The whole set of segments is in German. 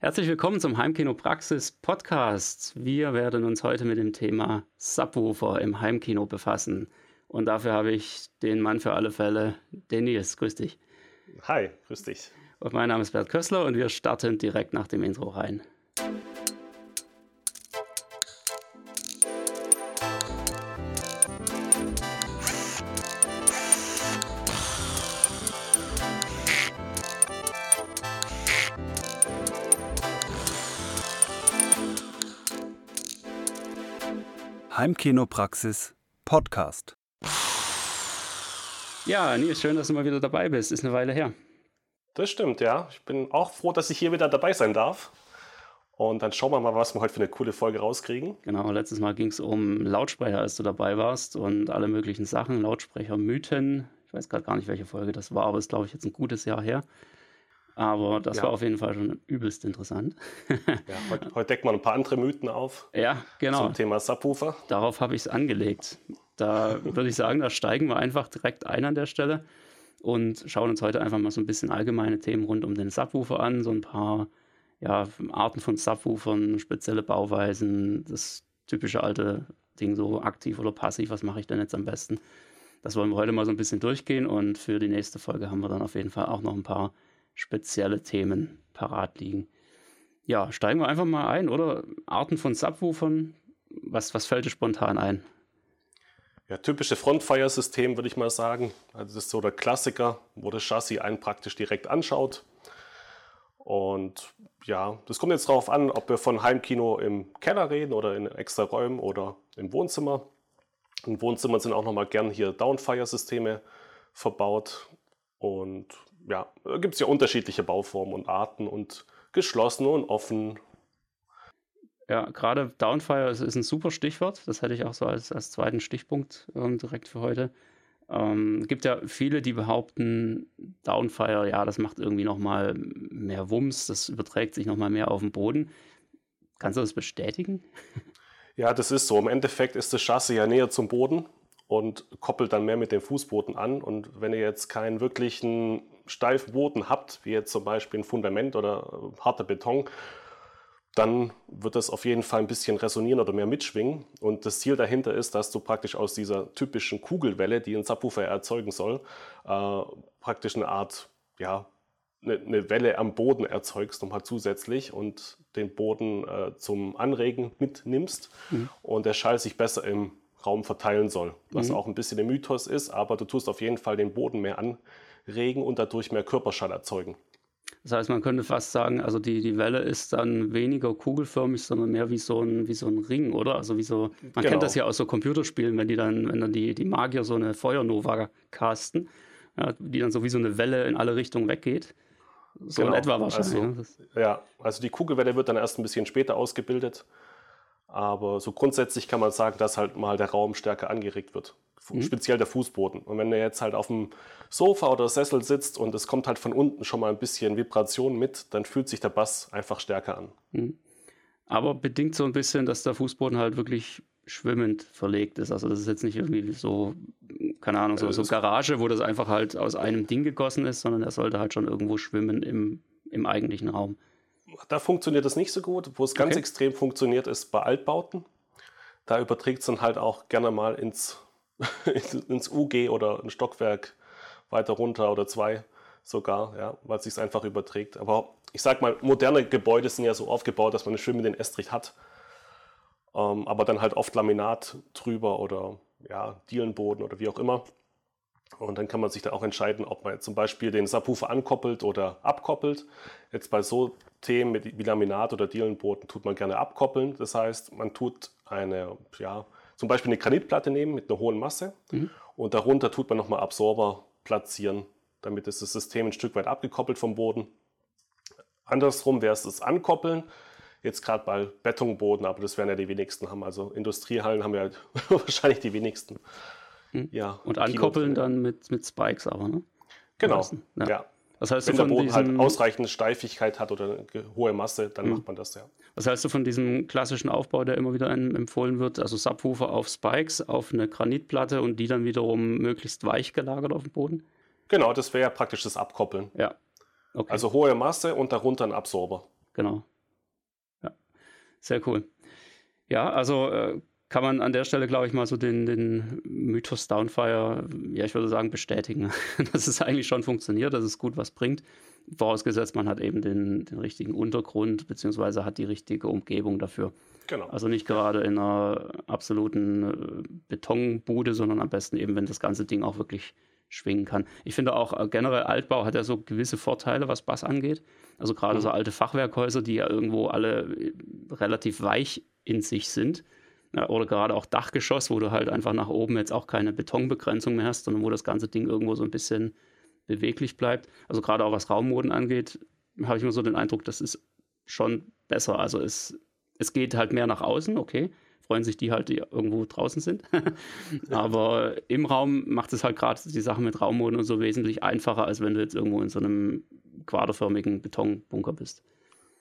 Herzlich willkommen zum Heimkino Praxis Podcast. Wir werden uns heute mit dem Thema Subwoofer im Heimkino befassen. Und dafür habe ich den Mann für alle Fälle, den Nils. Grüß dich. Hi, grüß dich. Und mein Name ist Bert Kössler und wir starten direkt nach dem Intro rein. Heimkinopraxis Podcast. Ja, Nils, schön, dass du mal wieder dabei bist. Ist eine Weile her. Das stimmt, ja. Ich bin auch froh, dass ich hier wieder dabei sein darf. Und dann schauen wir mal, was wir heute für eine coole Folge rauskriegen. Genau, letztes Mal ging es um Lautsprecher, als du dabei warst und alle möglichen Sachen, Lautsprecher-Mythen. Ich weiß gerade gar nicht, welche Folge das war, aber ist, glaube ich, jetzt ein gutes Jahr her. Aber das ja. war auf jeden Fall schon übelst interessant. ja, heute, heute deckt man ein paar andere Mythen auf. Ja, genau. Zum Thema Subwoofer. Darauf habe ich es angelegt. Da würde ich sagen, da steigen wir einfach direkt ein an der Stelle und schauen uns heute einfach mal so ein bisschen allgemeine Themen rund um den Subwoofer an. So ein paar ja, Arten von Subwoofern, spezielle Bauweisen, das typische alte Ding, so aktiv oder passiv, was mache ich denn jetzt am besten? Das wollen wir heute mal so ein bisschen durchgehen und für die nächste Folge haben wir dann auf jeden Fall auch noch ein paar spezielle Themen parat liegen. Ja, steigen wir einfach mal ein, oder? Arten von Subwoofern, was, was fällt dir spontan ein? Ja, typische Frontfire-System, würde ich mal sagen. Also das ist so der Klassiker, wo das Chassis einen praktisch direkt anschaut. Und ja, das kommt jetzt darauf an, ob wir von Heimkino im Keller reden oder in extra Räumen oder im Wohnzimmer. In Wohnzimmern sind auch nochmal gern hier Downfire-Systeme verbaut. Und ja, gibt es ja unterschiedliche Bauformen und Arten und geschlossen und offen. Ja, gerade Downfire ist, ist, ein super Stichwort. Das hätte ich auch so als, als zweiten Stichpunkt ähm, direkt für heute. Ähm, gibt ja viele, die behaupten, Downfire, ja, das macht irgendwie nochmal mehr Wumms, das überträgt sich nochmal mehr auf den Boden. Kannst du das bestätigen? Ja, das ist so. Im Endeffekt ist das Chassis ja näher zum Boden und koppelt dann mehr mit dem Fußboden an. Und wenn ihr jetzt keinen wirklichen steifen Boden habt, wie jetzt zum Beispiel ein Fundament oder harter Beton, dann wird das auf jeden Fall ein bisschen resonieren oder mehr mitschwingen. Und das Ziel dahinter ist, dass du praktisch aus dieser typischen Kugelwelle, die ein Subwoofer erzeugen soll, äh, praktisch eine Art, ja, eine, eine, Welle am Boden erzeugst, nochmal zusätzlich und den Boden äh, zum Anregen mitnimmst mhm. und der Schall sich besser im Raum verteilen soll. Was mhm. auch ein bisschen ein Mythos ist, aber du tust auf jeden Fall den Boden mehr anregen und dadurch mehr Körperschall erzeugen. Das heißt, man könnte fast sagen, also die, die Welle ist dann weniger kugelförmig, sondern mehr wie so ein, wie so ein Ring, oder? Also wie so, man genau. kennt das ja aus so Computerspielen, wenn die dann, wenn dann die, die Magier so eine Feuernova casten, ja, die dann so wie so eine Welle in alle Richtungen weggeht. So genau. in etwa wahrscheinlich. Also, ja, also die Kugelwelle wird dann erst ein bisschen später ausgebildet. Aber so grundsätzlich kann man sagen, dass halt mal der Raum stärker angeregt wird. Mhm. Speziell der Fußboden. Und wenn er jetzt halt auf dem Sofa oder Sessel sitzt und es kommt halt von unten schon mal ein bisschen Vibration mit, dann fühlt sich der Bass einfach stärker an. Mhm. Aber bedingt so ein bisschen, dass der Fußboden halt wirklich schwimmend verlegt ist. Also das ist jetzt nicht irgendwie so, keine Ahnung, so, so Garage, wo das einfach halt aus einem Ding gegossen ist, sondern er sollte halt schon irgendwo schwimmen im, im eigentlichen Raum. Da funktioniert es nicht so gut. Wo es ganz okay. extrem funktioniert, ist bei Altbauten. Da überträgt es dann halt auch gerne mal ins, ins UG oder ein Stockwerk weiter runter oder zwei sogar, ja, weil es sich einfach überträgt. Aber ich sag mal, moderne Gebäude sind ja so aufgebaut, dass man einen schwimmenden Estrich hat. Ähm, aber dann halt oft Laminat drüber oder ja, Dielenboden oder wie auch immer. Und dann kann man sich da auch entscheiden, ob man zum Beispiel den Subwoofer ankoppelt oder abkoppelt. Jetzt bei so Themen wie Laminat oder Dielenboden tut man gerne abkoppeln. Das heißt, man tut eine, ja, zum Beispiel eine Granitplatte nehmen mit einer hohen Masse mhm. und darunter tut man nochmal Absorber platzieren, damit ist das System ein Stück weit abgekoppelt vom Boden. Andersrum wäre es das Ankoppeln. Jetzt gerade bei Betonboden, aber das werden ja die wenigsten haben. Also Industriehallen haben ja wahrscheinlich die wenigsten. Hm. Ja, und ankoppeln dann mit, mit Spikes aber, ne? Genau. Ja. ja. Was heißt Wenn der Boden halt ausreichend Steifigkeit hat oder eine hohe Masse, dann mhm. macht man das, ja. Was heißt du von diesem klassischen Aufbau, der immer wieder empfohlen wird? Also Subwoofer auf Spikes, auf eine Granitplatte und die dann wiederum möglichst weich gelagert auf dem Boden? Genau, das wäre ja praktisch das Abkoppeln. Ja. Okay. Also hohe Masse und darunter ein Absorber. genau. Ja, sehr cool. Ja, also äh, kann man an der Stelle, glaube ich, mal so den, den Mythos Downfire, ja, ich würde sagen, bestätigen, dass es eigentlich schon funktioniert, dass es gut was bringt. Vorausgesetzt, man hat eben den, den richtigen Untergrund, beziehungsweise hat die richtige Umgebung dafür. Genau. Also nicht gerade in einer absoluten äh, Betonbude, sondern am besten eben, wenn das ganze Ding auch wirklich schwingen kann. Ich finde auch äh, generell Altbau hat ja so gewisse Vorteile, was Bass angeht. Also gerade mhm. so alte Fachwerkhäuser, die ja irgendwo alle äh, relativ weich in sich sind oder gerade auch Dachgeschoss, wo du halt einfach nach oben jetzt auch keine Betonbegrenzung mehr hast, sondern wo das ganze Ding irgendwo so ein bisschen beweglich bleibt. Also gerade auch was Raummoden angeht, habe ich immer so den Eindruck, das ist schon besser. Also es, es geht halt mehr nach außen, okay. Freuen sich die halt, die irgendwo draußen sind. Aber im Raum macht es halt gerade die Sache mit Raummoden und so wesentlich einfacher, als wenn du jetzt irgendwo in so einem quaderförmigen Betonbunker bist.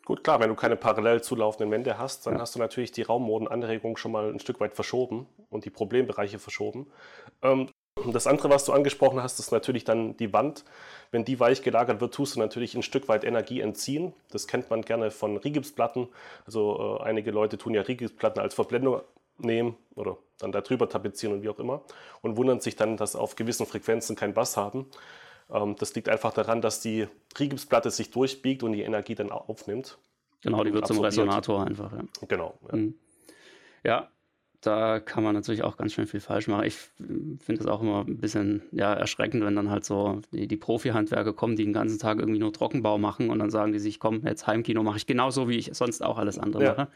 Gut, klar, wenn du keine parallel zulaufenden Wände hast, dann ja. hast du natürlich die Raummodenanregung schon mal ein Stück weit verschoben und die Problembereiche verschoben. Ähm, das andere, was du angesprochen hast, ist natürlich dann die Wand. Wenn die weich gelagert wird, tust du natürlich ein Stück weit Energie entziehen. Das kennt man gerne von Rigipsplatten. Also äh, einige Leute tun ja Rigipsplatten als Verblendung nehmen oder dann darüber tapezieren und wie auch immer und wundern sich dann, dass auf gewissen Frequenzen kein Bass haben. Ähm, das liegt einfach daran, dass die Rigipsplatte sich durchbiegt und die Energie dann aufnimmt. Genau, die wird zum Resonator einfach. Ja. Genau. Ja. Mhm. ja. da kann man natürlich auch ganz schön viel falsch machen. Ich finde es auch immer ein bisschen ja, erschreckend, wenn dann halt so die, die Profi-Handwerker kommen, die den ganzen Tag irgendwie nur Trockenbau machen und dann sagen die sich, komm, jetzt Heimkino mache ich genauso, wie ich sonst auch alles andere ja. mache.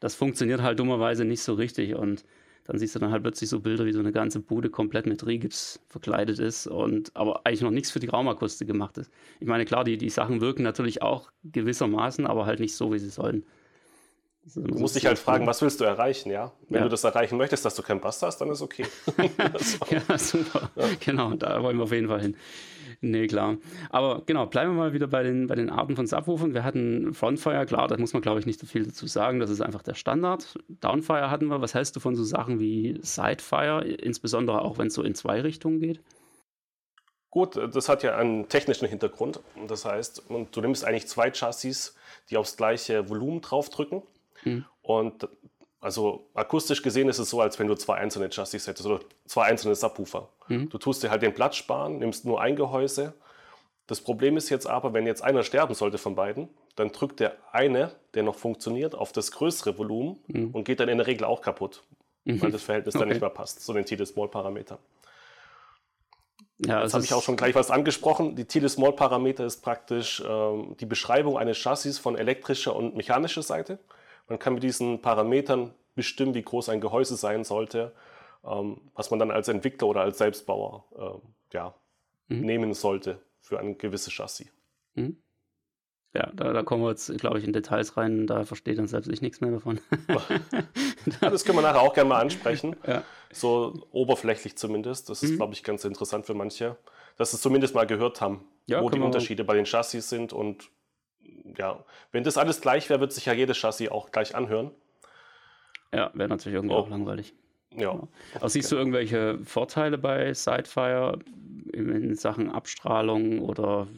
Das funktioniert halt dummerweise nicht so richtig und dann siehst du dann halt plötzlich so Bilder, wie so eine ganze Bude komplett mit Rigips verkleidet ist und aber eigentlich noch nichts für die Raumakustik gemacht ist. Ich meine, klar, die, die Sachen wirken natürlich auch gewissermaßen, aber halt nicht so, wie sie sollen. Du musst dich halt fragen, was willst du erreichen, ja? Wenn ja. du das erreichen möchtest, dass du keinen Bass hast, dann ist okay. ja, super. Ja. Genau, da wollen wir auf jeden Fall hin. Nee, klar. Aber genau, bleiben wir mal wieder bei den, bei den Arten von Subwoofern. Wir hatten Frontfire, klar, da muss man, glaube ich, nicht so viel dazu sagen. Das ist einfach der Standard. Downfire hatten wir. Was hältst du von so Sachen wie Sidefire, insbesondere auch wenn es so in zwei Richtungen geht? Gut, das hat ja einen technischen Hintergrund. Das heißt, du nimmst eigentlich zwei Chassis, die aufs gleiche Volumen draufdrücken. Mhm. Und also akustisch gesehen ist es so, als wenn du zwei einzelne Chassis hättest oder zwei einzelne Subwoofer. Mhm. Du tust dir halt den Platz sparen, nimmst nur ein Gehäuse. Das Problem ist jetzt aber, wenn jetzt einer sterben sollte von beiden, dann drückt der eine, der noch funktioniert, auf das größere Volumen mhm. und geht dann in der Regel auch kaputt, mhm. weil das Verhältnis okay. dann nicht mehr passt, so den T-Small-Parameter. Ja, das habe ich auch schon gleich was angesprochen. Die T-Small-Parameter ist praktisch ähm, die Beschreibung eines Chassis von elektrischer und mechanischer Seite. Man kann mit diesen Parametern bestimmen, wie groß ein Gehäuse sein sollte, ähm, was man dann als Entwickler oder als Selbstbauer äh, ja, mhm. nehmen sollte für ein gewisses Chassis. Mhm. Ja, da, da, kommen wir jetzt, glaube ich, in Details rein, da versteht dann selbst ich nichts mehr davon. das können wir nachher auch gerne mal ansprechen. Ja. So oberflächlich zumindest. Das ist, mhm. glaube ich, ganz interessant für manche, dass sie zumindest mal gehört haben, ja, wo die Unterschiede bei den Chassis sind und ja, wenn das alles gleich wäre, wird sich ja jedes Chassis auch gleich anhören. Ja, wäre natürlich irgendwie oh. auch langweilig. Ja. Genau. Aber siehst du irgendwelche Vorteile bei Sidefire in Sachen Abstrahlung oder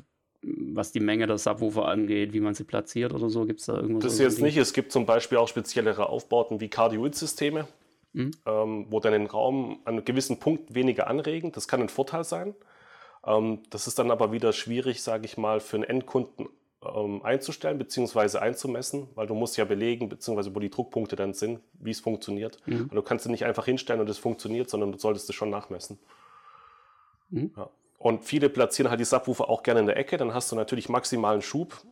was die Menge der Subwoofer angeht, wie man sie platziert oder so? Gibt es da irgendwas? Das jetzt nicht. Es gibt zum Beispiel auch speziellere Aufbauten wie Cardioid-Systeme, mhm. ähm, wo dann den Raum an gewissen Punkt weniger anregen. Das kann ein Vorteil sein. Ähm, das ist dann aber wieder schwierig, sage ich mal, für einen Endkunden ähm, einzustellen bzw. einzumessen, weil du musst ja belegen, beziehungsweise wo die Druckpunkte dann sind, wie es funktioniert. Mhm. Und du kannst es nicht einfach hinstellen und es funktioniert, sondern du solltest es schon nachmessen. Mhm. Ja. Und viele platzieren halt die Subwoofer auch gerne in der Ecke, dann hast du natürlich maximalen Schub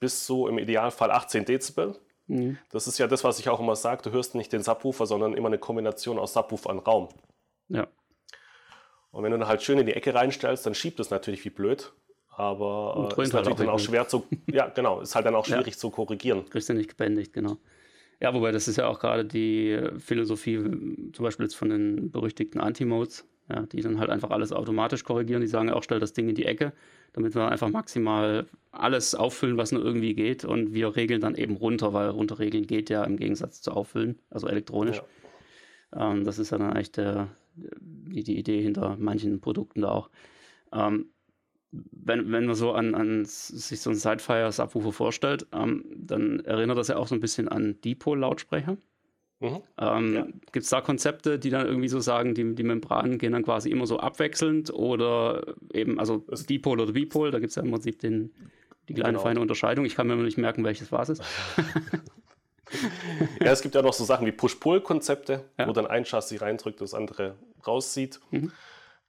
bis so im Idealfall 18 Dezibel. Mhm. Das ist ja das, was ich auch immer sage, du hörst nicht den Subwoofer, sondern immer eine Kombination aus Subwoofer und Raum. Ja. Und wenn du dann halt schön in die Ecke reinstellst, dann schiebt es natürlich wie blöd. Aber äh, ist halt natürlich dann auch schwer zu, ja genau, ist halt dann auch schwierig ja. zu korrigieren. Kriegst du nicht gebändigt, genau. Ja, wobei das ist ja auch gerade die Philosophie, zum Beispiel jetzt von den berüchtigten Anti-Modes, ja, die dann halt einfach alles automatisch korrigieren. Die sagen auch, stell das Ding in die Ecke, damit wir einfach maximal alles auffüllen, was nur irgendwie geht. Und wir regeln dann eben runter, weil runterregeln geht ja im Gegensatz zu auffüllen, also elektronisch. Ja. Ähm, das ist ja dann eigentlich der, die, die Idee hinter manchen Produkten da auch. Ähm, wenn, wenn man so an, an sich so ein Sidefire-Subwoofer vorstellt, ähm, dann erinnert das ja auch so ein bisschen an Dipol-Lautsprecher. Mhm. Ähm, ja. Gibt es da Konzepte, die dann irgendwie so sagen, die, die Membranen gehen dann quasi immer so abwechselnd oder eben, also es Dipol oder Bipol, da gibt es ja im Prinzip den, die kleine genau. feine Unterscheidung. Ich kann mir nicht merken, welches was ist. ja, es gibt ja noch so Sachen wie Push-Pull-Konzepte, ja. wo dann ein Chassis reindrückt, das andere rauszieht. Mhm.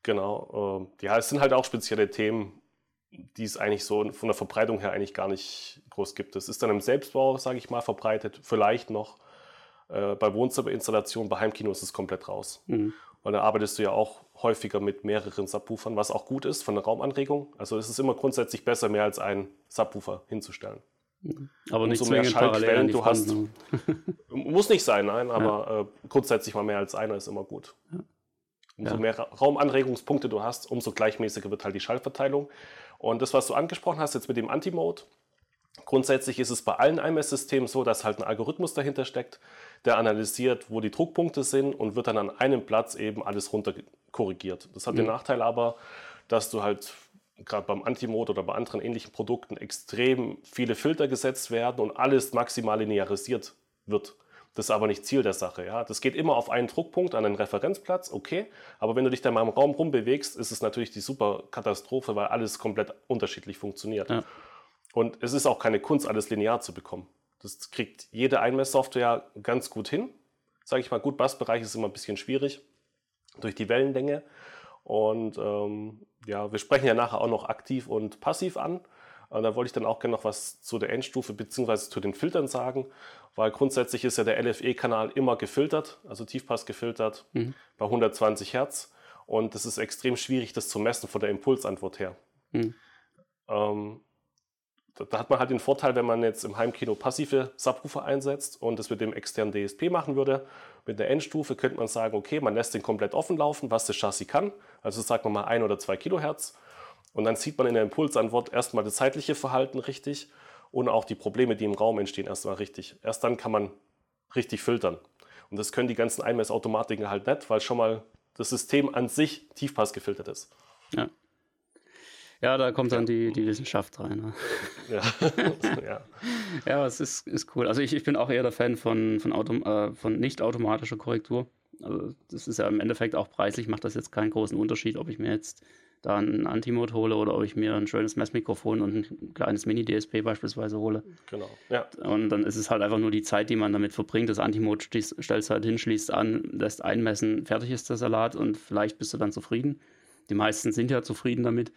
Genau. Äh, ja, es sind halt auch spezielle Themen, die es eigentlich so von der Verbreitung her eigentlich gar nicht groß gibt. Es ist dann im Selbstbau, sage ich mal, verbreitet, vielleicht noch. Äh, bei Wohnzimmerinstallationen, bei Heimkinos ist es komplett raus. Mhm. Weil da arbeitest du ja auch häufiger mit mehreren Subwoofern, was auch gut ist von der Raumanregung. Also es ist immer grundsätzlich besser, mehr als einen Subwoofer hinzustellen. Mhm. Aber nicht Umso mehr Schallquellen du hast. Muss nicht sein, nein, aber ja. äh, grundsätzlich mal mehr als einer ist immer gut. Ja. Umso ja. mehr Raumanregungspunkte du hast, umso gleichmäßiger wird halt die Schallverteilung. Und das, was du angesprochen hast jetzt mit dem Anti-Mode, grundsätzlich ist es bei allen IMS-Systemen so, dass halt ein Algorithmus dahinter steckt, der analysiert, wo die Druckpunkte sind und wird dann an einem Platz eben alles runter korrigiert. Das hat mhm. den Nachteil aber, dass du halt gerade beim Anti-Mode oder bei anderen ähnlichen Produkten extrem viele Filter gesetzt werden und alles maximal linearisiert wird. Das ist aber nicht Ziel der Sache. Ja? Das geht immer auf einen Druckpunkt, an einen Referenzplatz, okay. Aber wenn du dich dann mal im Raum rumbewegst, ist es natürlich die super Katastrophe, weil alles komplett unterschiedlich funktioniert. Ja. Und es ist auch keine Kunst, alles linear zu bekommen. Das kriegt jede Einmesssoftware ganz gut hin. Sage ich mal, gut, Bassbereich ist immer ein bisschen schwierig durch die Wellenlänge. Und ähm, ja, wir sprechen ja nachher auch noch aktiv und passiv an. Und da wollte ich dann auch gerne noch was zu der Endstufe bzw. zu den Filtern sagen, weil grundsätzlich ist ja der LFE-Kanal immer gefiltert, also Tiefpass gefiltert mhm. bei 120 Hertz. Und es ist extrem schwierig, das zu messen von der Impulsantwort her. Mhm. Ähm, da, da, hat man halt den Vorteil, wenn man jetzt im Heimkino passive Subwoofer einsetzt und das mit dem externen DSP machen würde. Mit der Endstufe könnte man sagen, okay, man lässt den komplett offen laufen, was das Chassis kann. Also sagen wir mal ein oder zwei Kilohertz. Und dann sieht man in der Impulsantwort erstmal das zeitliche Verhalten richtig und auch die Probleme, die im Raum entstehen, erstmal richtig. Erst dann kann man richtig filtern. Und das können die ganzen Einmessautomatiken halt nicht, weil schon mal das System an sich Tiefpass gefiltert ist. Ja. Ja, da kommt dann die, die Wissenschaft rein. Ne? Ja. ja. ja, es ist, ist cool. Also ich, ich bin auch eher der Fan von, von, Autom äh, von nicht automatischer Korrektur. Also das ist ja im Endeffekt auch preislich, macht das jetzt keinen großen Unterschied, ob ich mir jetzt da einen Anti-Mode hole oder ob ich mir ein schönes Messmikrofon und ein kleines Mini-DSP beispielsweise hole. Genau, ja. Und dann ist es halt einfach nur die Zeit, die man damit verbringt. Das Anti-Mode stellst halt hin, schließt an, lässt einmessen, fertig ist der Salat und vielleicht bist du dann zufrieden. Die meisten sind ja zufrieden damit.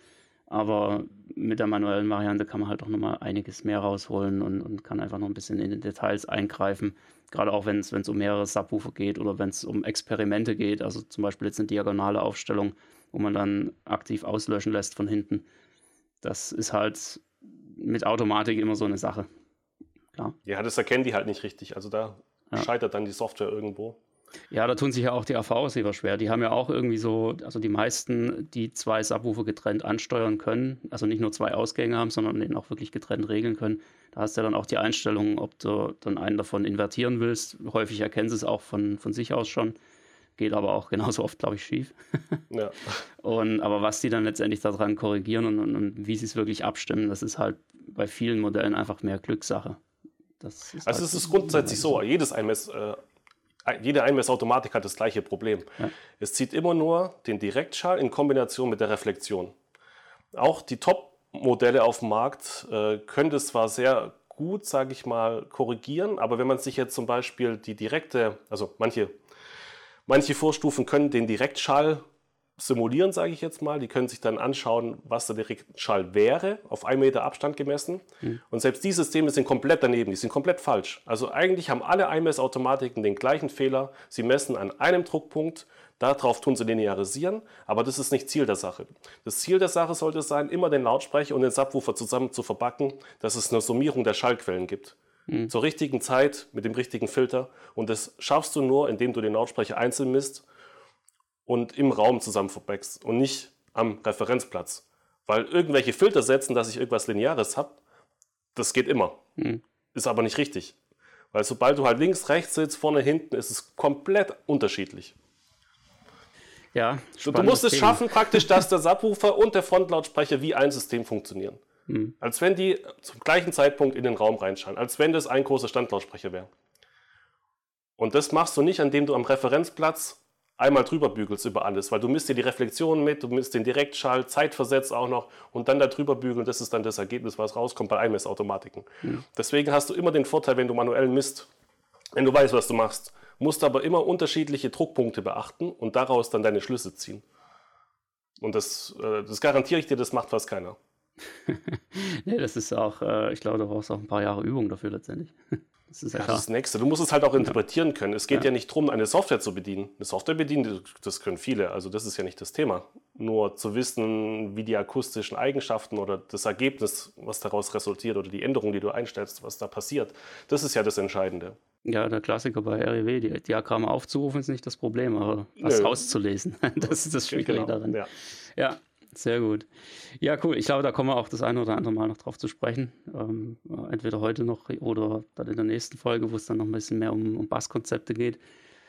Aber mit der manuellen Variante kann man halt auch nochmal einiges mehr rausholen und, und kann einfach noch ein bisschen in den Details eingreifen. Gerade auch wenn es um mehrere Subwoofer geht oder wenn es um Experimente geht, also zum Beispiel jetzt eine diagonale Aufstellung, wo man dann aktiv auslöschen lässt von hinten. Das ist halt mit Automatik immer so eine Sache. Klar. Ja, das erkennen die halt nicht richtig. Also da ja. scheitert dann die Software irgendwo. Ja, da tun sich ja auch die AV-Aushebber schwer. Die haben ja auch irgendwie so, also die meisten, die zwei Subwoofer getrennt ansteuern können, also nicht nur zwei Ausgänge haben, sondern den auch wirklich getrennt regeln können. Da hast du ja dann auch die Einstellung, ob du dann einen davon invertieren willst. Häufig erkennen sie es auch von, von sich aus schon. Geht aber auch genauso oft, glaube ich, schief. ja. Und, aber was die dann letztendlich daran korrigieren und, und, und wie sie es wirklich abstimmen, das ist halt bei vielen Modellen einfach mehr Glückssache. also halt es ist grundsätzlich so, jedes Einmess, äh, jede Einmessautomatik hat das gleiche Problem. Ja. Es zieht immer nur den Direktschall in Kombination mit der Reflexion. Auch die Top-Modelle auf dem Markt äh, können das zwar sehr gut, sage ich mal, korrigieren, aber wenn man sich jetzt zum Beispiel die direkte, also manche, manche Vorstufen können den Direktschall simulieren, sage ich jetzt mal. Die können sich dann anschauen, was der Direktschall wäre, auf einen Meter Abstand gemessen. Mhm. Und selbst die Systeme sind komplett daneben, die sind komplett falsch. Also eigentlich haben alle IMS-Automatiken den gleichen Fehler. Sie messen an einem Druckpunkt, darauf tun sie linearisieren, aber das ist nicht Ziel der Sache. Das Ziel der Sache sollte sein, immer den Lautsprecher und den Subwoofer zusammen zu verbacken, dass es eine Summierung der Schallquellen gibt. Mhm. Zur richtigen Zeit mit dem richtigen Filter. Und das schaffst du nur, indem du den Lautsprecher einzeln misst und im Raum zusammen verpackst und nicht am Referenzplatz. Weil irgendwelche Filter setzen, dass ich irgendwas Lineares habe, das geht immer. Mhm. Ist aber nicht richtig. Weil sobald du halt links, rechts sitzt, vorne, hinten, ist es komplett unterschiedlich. Ja, du, du musst es Thema. schaffen, praktisch, dass der Subwoofer und der Frontlautsprecher wie ein System funktionieren. Mhm. Als wenn die zum gleichen Zeitpunkt in den Raum reinschauen, als wenn das ein großer Standlautsprecher wäre. Und das machst du nicht, indem du am Referenzplatz einmal drüber bügelst über alles, weil du misst dir die Reflexion mit, du misst den Direktschall, zeitversetzt auch noch und dann da drüber bügeln, das ist dann das Ergebnis, was rauskommt bei Einmessautomatiken. Mhm. Deswegen hast du immer den Vorteil, wenn du manuell misst, wenn du weißt, was du machst, musst aber immer unterschiedliche Druckpunkte beachten und daraus dann deine Schlüsse ziehen. Und das, äh, das garantiere ich dir, das macht fast keiner. nee, das ist auch, äh, ich glaube, du brauchst auch ein paar Jahre Übung dafür letztendlich. Das ist, ja das, ist das Nächste. Du musst es halt auch interpretieren können. Es geht ja. ja nicht darum, eine Software zu bedienen. Eine Software bedienen, das können viele. Also das ist ja nicht das Thema. Nur zu wissen, wie die akustischen Eigenschaften oder das Ergebnis, was daraus resultiert oder die Änderung, die du einstellst, was da passiert, das ist ja das Entscheidende. Ja, der Klassiker bei REW, die Diagramme aufzurufen ist nicht das Problem, aber was Nö. auszulesen, das ist das Schwierige genau. daran. Ja. ja. Sehr gut. Ja, cool. Ich glaube, da kommen wir auch das eine oder andere Mal noch drauf zu sprechen. Ähm, entweder heute noch oder dann in der nächsten Folge, wo es dann noch ein bisschen mehr um, um Basskonzepte geht.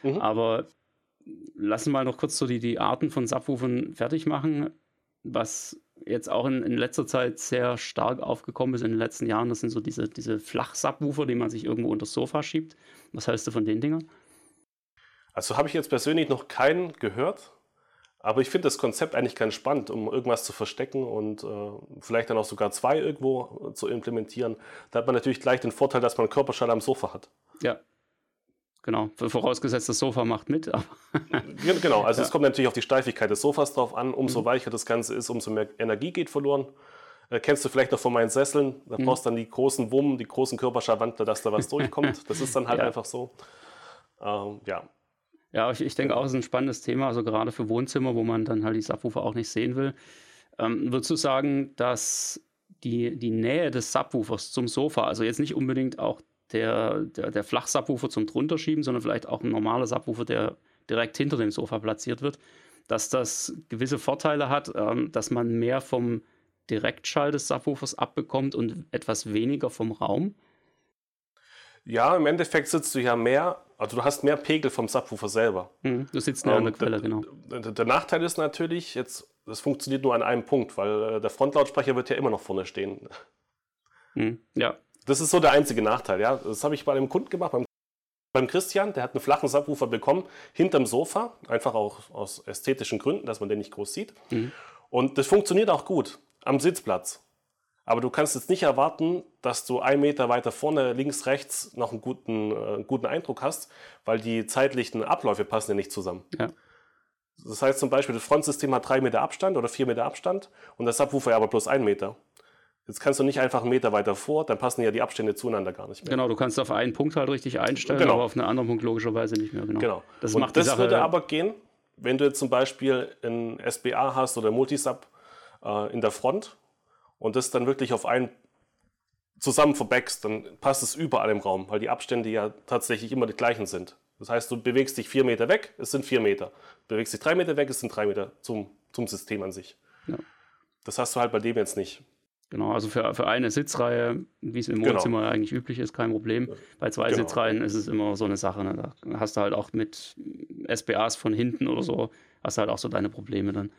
Mhm. Aber lassen wir mal noch kurz so die, die Arten von Subwoofern fertig machen. Was jetzt auch in, in letzter Zeit sehr stark aufgekommen ist in den letzten Jahren, das sind so diese, diese Flach-Subwoofer, die man sich irgendwo unter das Sofa schiebt. Was hältst du von den Dingern? Also habe ich jetzt persönlich noch keinen gehört. Aber ich finde das Konzept eigentlich ganz spannend, um irgendwas zu verstecken und äh, vielleicht dann auch sogar zwei irgendwo äh, zu implementieren. Da hat man natürlich gleich den Vorteil, dass man Körperschall am Sofa hat. Ja. Genau, vorausgesetzt, das Sofa macht mit. genau, also ja. es kommt natürlich auf die Steifigkeit des Sofas drauf an. Umso mhm. weicher das Ganze ist, umso mehr Energie geht verloren. Äh, kennst du vielleicht noch von meinen Sesseln? Da mhm. brauchst du dann die großen Wummen, die großen Körperschallwandler, dass da was durchkommt. Das ist dann halt ja. einfach so. Ähm, ja, ja, ich, ich denke auch, es ist ein spannendes Thema, also gerade für Wohnzimmer, wo man dann halt die Subwoofer auch nicht sehen will. Ähm, würdest du sagen, dass die, die Nähe des Subwoofers zum Sofa, also jetzt nicht unbedingt auch der, der, der Flach-Subwoofer zum Drunterschieben, sondern vielleicht auch ein normaler Subwoofer, der direkt hinter dem Sofa platziert wird, dass das gewisse Vorteile hat, ähm, dass man mehr vom Direktschall des Subwoofers abbekommt und etwas weniger vom Raum? Ja, im Endeffekt sitzt du ja mehr, also du hast mehr Pegel vom Subwoofer selber. Mhm, du sitzt näher an der Quelle, genau. Der, der, Nachteil ist natürlich, jetzt, das funktioniert nur an einem Punkt, weil äh, der Frontlautsprecher wird ja immer noch vorne stehen. Mhm, ja. Das ist so der einzige Nachteil, ja. Das habe ich bei einem Kunden gemacht, beim, beim Christian, der hat einen flachen Subwoofer bekommen, hinterm Sofa, einfach auch aus ästhetischen Gründen, dass man den nicht groß sieht. Mhm. Und das funktioniert auch gut am Sitzplatz. Aber du kannst jetzt nicht erwarten, dass du einen Meter weiter vorne, links, rechts noch einen guten, äh, guten Eindruck hast, weil die zeitlichen Abläufe passen ja nicht zusammen. Ja. Das heißt zum Beispiel, das Frontsystem hat drei Meter Abstand oder vier Meter Abstand und das Subwoofer aber bloß ein Meter. Jetzt kannst du nicht einfach einen Meter weiter vor, dann passen ja die Abstände zueinander gar nicht mehr. Genau, du kannst auf einen Punkt halt richtig einstellen, genau. aber auf einen anderen Punkt logischerweise nicht mehr. Genau. genau. Das, und macht das würde aber gehen, wenn du jetzt zum Beispiel ein SBA hast oder Multisub äh, in der Front und das dann wirklich auf einen zusammen verbackst, dann passt es überall im Raum, weil die Abstände ja tatsächlich immer die gleichen sind. Das heißt, du bewegst dich vier Meter weg, es sind vier Meter. Du bewegst dich drei Meter weg, es sind drei Meter zum, zum System an sich. Ja. Das hast du halt bei dem jetzt nicht. Genau, also für, für eine Sitzreihe, wie es im genau. Wohnzimmer genau. eigentlich üblich ist, kein Problem. Bei zwei genau. Sitzreihen ist es immer so eine Sache. Ne? Da hast du halt auch mit SBAs von hinten oder so, hast du halt auch so deine Probleme dann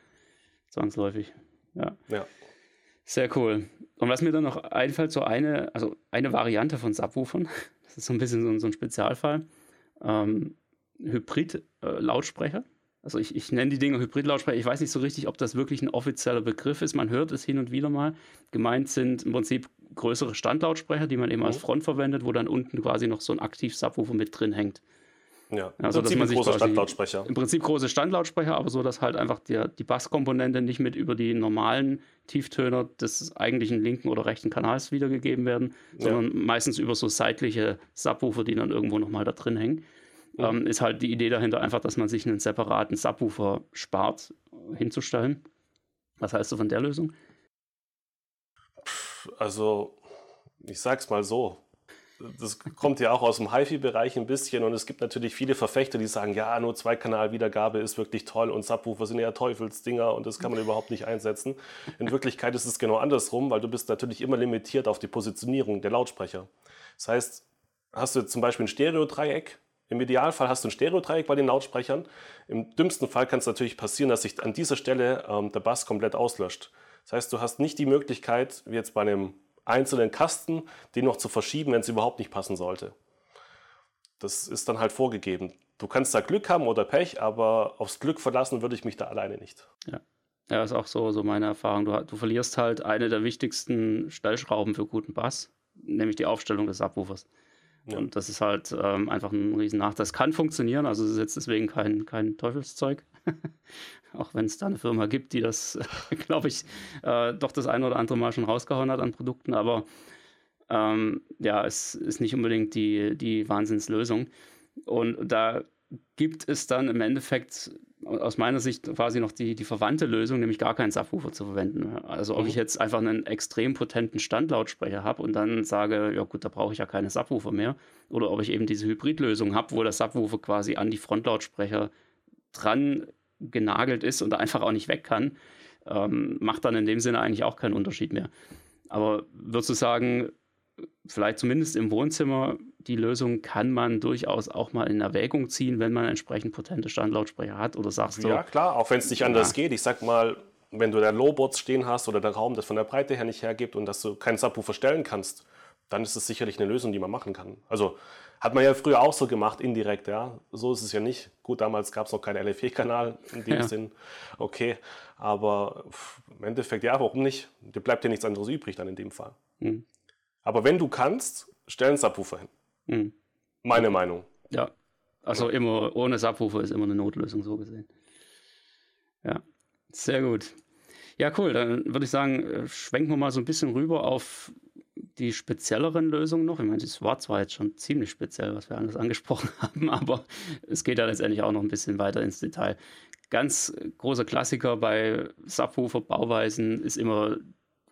zwangsläufig. Ja. ja. Sehr cool. Und was mir dann noch einfällt, so eine, also eine Variante von Subwoofern, das ist so ein bisschen so, so ein Spezialfall, ähm, Hybrid-Lautsprecher. Äh, also ich, ich nenne die Dinge Hybrid-Lautsprecher. Ich weiß nicht so richtig, ob das wirklich ein offizieller Begriff ist. Man hört es hin und wieder mal. Gemeint sind im Prinzip größere Standlautsprecher, die man eben als mhm. Front verwendet, wo dann unten quasi noch so ein Aktiv-Subwoofer mit drin hängt. Ja, also, dass man große Standlautsprecher. Im Prinzip große Standlautsprecher, aber so, dass halt einfach die, die Basskomponente nicht mit über die normalen Tieftöner des eigentlichen linken oder rechten Kanals wiedergegeben werden, ja. sondern meistens über so seitliche Subwoofer, die dann irgendwo nochmal da drin hängen. Mhm. Ähm, ist halt die Idee dahinter einfach, dass man sich einen separaten Subwoofer spart, hinzustellen. Was heißt du von der Lösung? Also, ich sag's mal so das kommt ja auch aus dem HiFi-Bereich ein bisschen und es gibt natürlich viele Verfechter, die sagen, ja, nur Zweikanal-Wiedergabe ist wirklich toll und Subwoofer sind ja Teufelsdinger und das kann man überhaupt nicht einsetzen. In Wirklichkeit ist es genau andersrum, weil du bist natürlich immer limitiert auf die Positionierung der Lautsprecher. Das heißt, hast du zum Beispiel ein Stereo-Dreieck, Im Idealfall hast du ein Stereodreieck bei den Lautsprechern. Im dümmsten Fall kann es natürlich passieren, dass sich an dieser Stelle ähm, der Bass komplett auslöscht. Das heißt, du hast nicht die Möglichkeit, wie jetzt bei einem einzelnen Kasten, den noch zu verschieben, wenn es überhaupt nicht passen sollte. Das ist dann halt vorgegeben. Du kannst da Glück haben oder Pech, aber aufs Glück verlassen würde ich mich da alleine nicht. Ja. Ja, ist auch so, so meine Erfahrung. Du, du verlierst halt eine der wichtigsten Stellschrauben für guten Bass, nämlich die Aufstellung des Subwoofers. Ja. Und das ist halt ähm, einfach ein riesen Nachteil. Das kann funktionieren, also es ist jetzt deswegen kein, kein Teufelszeug. Auch wenn es da eine Firma gibt, die das, glaube ich, äh, doch das eine oder andere Mal schon rausgehauen hat an Produkten. Aber ähm, ja, es ist nicht unbedingt die, die Wahnsinnslösung. Und da gibt es dann im Endeffekt aus meiner Sicht quasi noch die, die verwandte Lösung, nämlich gar keinen Subwoofer zu verwenden. Also ob mhm. ich jetzt einfach einen extrem potenten Standlautsprecher habe und dann sage, ja gut, da brauche ich ja keine Subwoofer mehr, oder ob ich eben diese Hybridlösung habe, wo der Subwoofer quasi an die Frontlautsprecher dran genagelt ist und einfach auch nicht weg kann, ähm, macht dann in dem Sinne eigentlich auch keinen Unterschied mehr. Aber würdest du sagen, vielleicht zumindest im Wohnzimmer, die Lösung kann man durchaus auch mal in Erwägung ziehen, wenn man entsprechend potente Standlautsprecher hat oder sagst du? Ja, klar, auch wenn es nicht anders ja. geht. Ich sag mal, wenn du da Lowboards stehen hast oder der Raum das von der Breite her nicht hergibt und dass du keinen Subwoofer stellen kannst, dann ist es sicherlich eine Lösung, die man machen kann. Also hat man ja früher auch so gemacht, indirekt, ja. So ist es ja nicht. Gut, damals gab es noch keinen LFE-Kanal in dem ja. Sinn. Okay, aber im Endeffekt, ja, warum nicht? Dir bleibt ja nichts anderes übrig dann in dem Fall. Mhm. Aber wenn du kannst, stell einen Subwoofer hin. Mhm. Meine Meinung. Ja, also immer ohne Subwoofer ist immer eine Notlösung so gesehen. Ja, sehr gut. Ja, cool. Dann würde ich sagen, äh, schwenken wir mal so ein bisschen rüber auf die spezielleren Lösungen noch. Ich meine, es war zwar jetzt schon ziemlich speziell, was wir alles angesprochen haben, aber es geht ja letztendlich auch noch ein bisschen weiter ins Detail. Ganz großer Klassiker bei Subwoofer-Bauweisen ist immer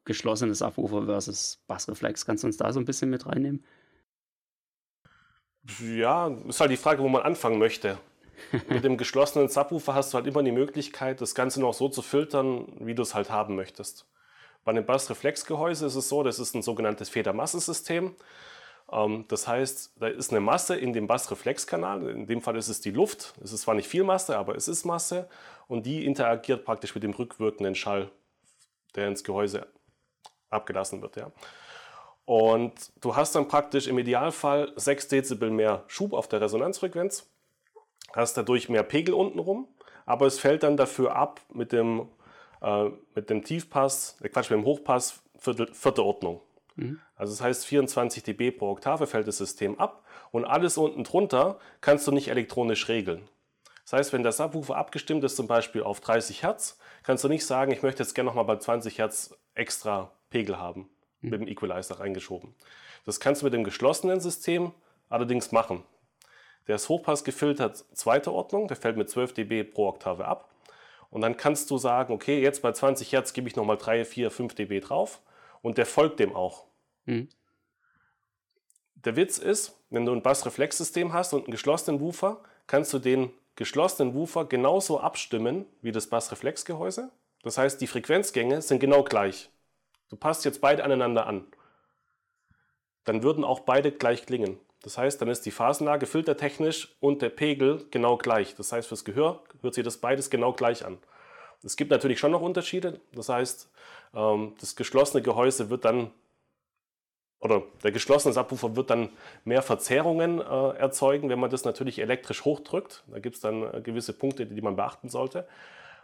geschlossenes Subwoofer versus Bassreflex. Kannst du uns da so ein bisschen mit reinnehmen? Ja, ist halt die Frage, wo man anfangen möchte. mit dem geschlossenen Subwoofer hast du halt immer die Möglichkeit, das Ganze noch so zu filtern, wie du es halt haben möchtest. Bei einem Bassreflexgehäuse ist es so, das ist ein sogenanntes Federmassesystem. Ähm, das heißt, da ist eine Masse in dem Bassreflexkanal. In dem Fall ist es die Luft. Es ist zwar nicht viel Masse, aber es ist Masse. Und die interagiert praktisch mit dem rückwirkenden Schall, der ins Gehäuse abgelassen wird. Ja. Und du hast dann praktisch im Idealfall 6 Dezibel mehr Schub auf der Resonanzfrequenz, hast dadurch mehr Pegel untenrum, aber es fällt dann dafür ab mit dem, äh, mit dem Tiefpass, äh Quatsch, mit dem Hochpass vierte, vierte Ordnung. Mhm. Also das heißt 24 dB pro Oktave fällt das System ab und alles unten drunter kannst du nicht elektronisch regeln. Das heißt, wenn der Subwoofer abgestimmt ist, zum Beispiel auf 30 Hertz, kannst du nicht sagen, ich möchte jetzt gerne nochmal bei 20 Hertz extra Pegel haben, mhm. mit dem Equalizer reingeschoben. Das kannst du mit dem geschlossenen System allerdings machen. Der ist Hochpass gefiltert zweiter Ordnung, der fällt mit 12 dB pro Oktave ab. Und dann kannst du sagen, okay, jetzt bei 20 Hertz gebe ich nochmal 3, 4, 5 dB drauf und der folgt dem auch. Mhm. Der Witz ist, wenn du ein Bassreflexsystem hast und einen geschlossenen Woofer, kannst du den geschlossenen Woofer genauso abstimmen wie das Bassreflexgehäuse. Das heißt, die Frequenzgänge sind genau gleich. Du passt jetzt beide aneinander an. Dann würden auch beide gleich klingen. Das heißt, dann ist die Phasenlage filtertechnisch und der Pegel genau gleich. Das heißt, fürs Gehör hört sich das beides genau gleich an. Es gibt natürlich schon noch Unterschiede. Das heißt, ähm, das geschlossene Gehäuse wird dann, oder der geschlossene Subwoofer wird dann mehr Verzerrungen äh, erzeugen, wenn man das natürlich elektrisch hochdrückt. Da gibt es dann äh, gewisse Punkte, die man beachten sollte.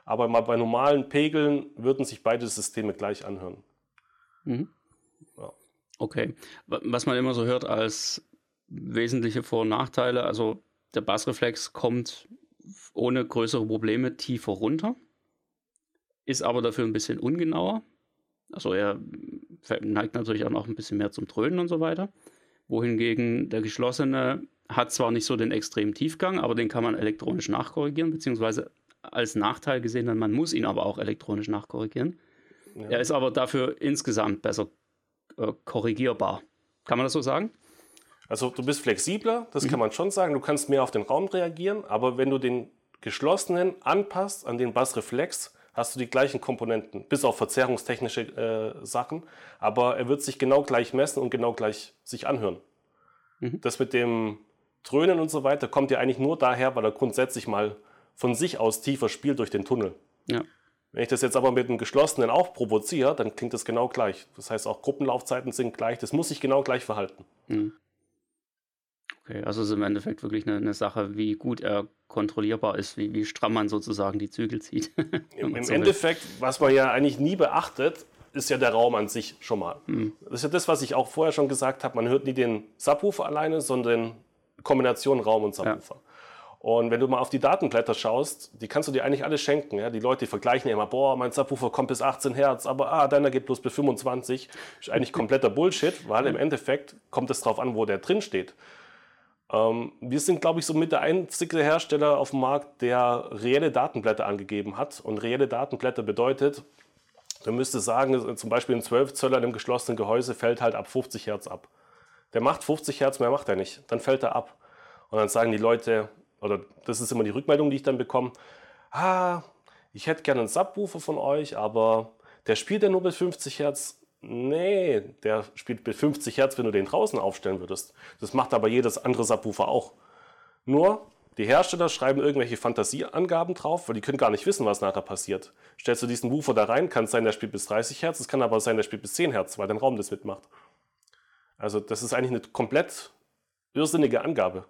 Aber mal bei normalen Pegeln würden sich beide Systeme gleich anhören. Mhm. Ja. Okay. Was man immer so hört als wesentliche Vor- und Nachteile, also der Bassreflex kommt ohne größere Probleme tiefer runter, ist aber dafür ein bisschen ungenauer. Also er neigt natürlich auch noch ein bisschen mehr zum Dröhnen und so weiter. Wohingegen der geschlossene hat zwar nicht so den extremen Tiefgang, aber den kann man elektronisch nachkorrigieren, beziehungsweise als Nachteil gesehen, dann man muss ihn aber auch elektronisch nachkorrigieren. Ja. Er ist aber dafür insgesamt besser äh, korrigierbar. Kann man das so sagen? Also du bist flexibler, das mhm. kann man schon sagen. Du kannst mehr auf den Raum reagieren, aber wenn du den geschlossenen anpasst an den Bassreflex, hast du die gleichen Komponenten, bis auf verzerrungstechnische äh, Sachen. Aber er wird sich genau gleich messen und genau gleich sich anhören. Mhm. Das mit dem Dröhnen und so weiter kommt ja eigentlich nur daher, weil er grundsätzlich mal von sich aus tiefer spielt durch den Tunnel. Ja. Wenn ich das jetzt aber mit einem geschlossenen auch provoziere, dann klingt das genau gleich. Das heißt, auch Gruppenlaufzeiten sind gleich. Das muss sich genau gleich verhalten. Mhm. Okay, also ist im Endeffekt wirklich eine, eine, Sache, wie gut er kontrollierbar ist, wie, wie stramm man sozusagen die Zügel zieht. Im, im Endeffekt, was man ja eigentlich nie beachtet, ist ja der Raum an sich schon mal. Mhm. Das ist ja das, was ich auch vorher schon gesagt habe. Man hört nie den Subwoofer alleine, sondern Kombination Raum und Subwoofer. Ja. Und wenn du mal auf die Datenblätter schaust, die kannst du dir eigentlich alle schenken. Ja? Die Leute die vergleichen ja immer, boah, mein Subwoofer kommt bis 18 Hertz, aber ah, deiner geht bloß bis 25. Ist eigentlich kompletter Bullshit, weil im Endeffekt kommt es darauf an, wo der drin steht. Ähm, wir sind, glaube ich, somit der einzige Hersteller auf dem Markt, der reelle Datenblätter angegeben hat. Und reelle Datenblätter bedeutet, du müsstest sagen, zum Beispiel ein 12 Zöller in einem geschlossenen Gehäuse fällt halt ab 50 Hertz ab. Der macht 50 Hertz, mehr macht er nicht. Dann fällt er ab. Und dann sagen die Leute, oder das ist immer die Rückmeldung, die ich dann bekomme, ah, ich hätte gerne einen Subwoofer von euch, aber der spielt ja nur bis 50 Hertz. Nee, der spielt bis 50 Hertz, wenn du den draußen aufstellen würdest. Das macht aber jedes andere Subwoofer auch. Nur, die Hersteller schreiben irgendwelche Fantasieangaben drauf, weil die können gar nicht wissen, was nachher passiert. Stellst du diesen Woofer da rein, kann es sein, der spielt bis 30 Hertz, es kann aber sein, der spielt bis 10 Hertz, weil dein Raum das mitmacht. Also das ist eigentlich eine komplett irrsinnige Angabe.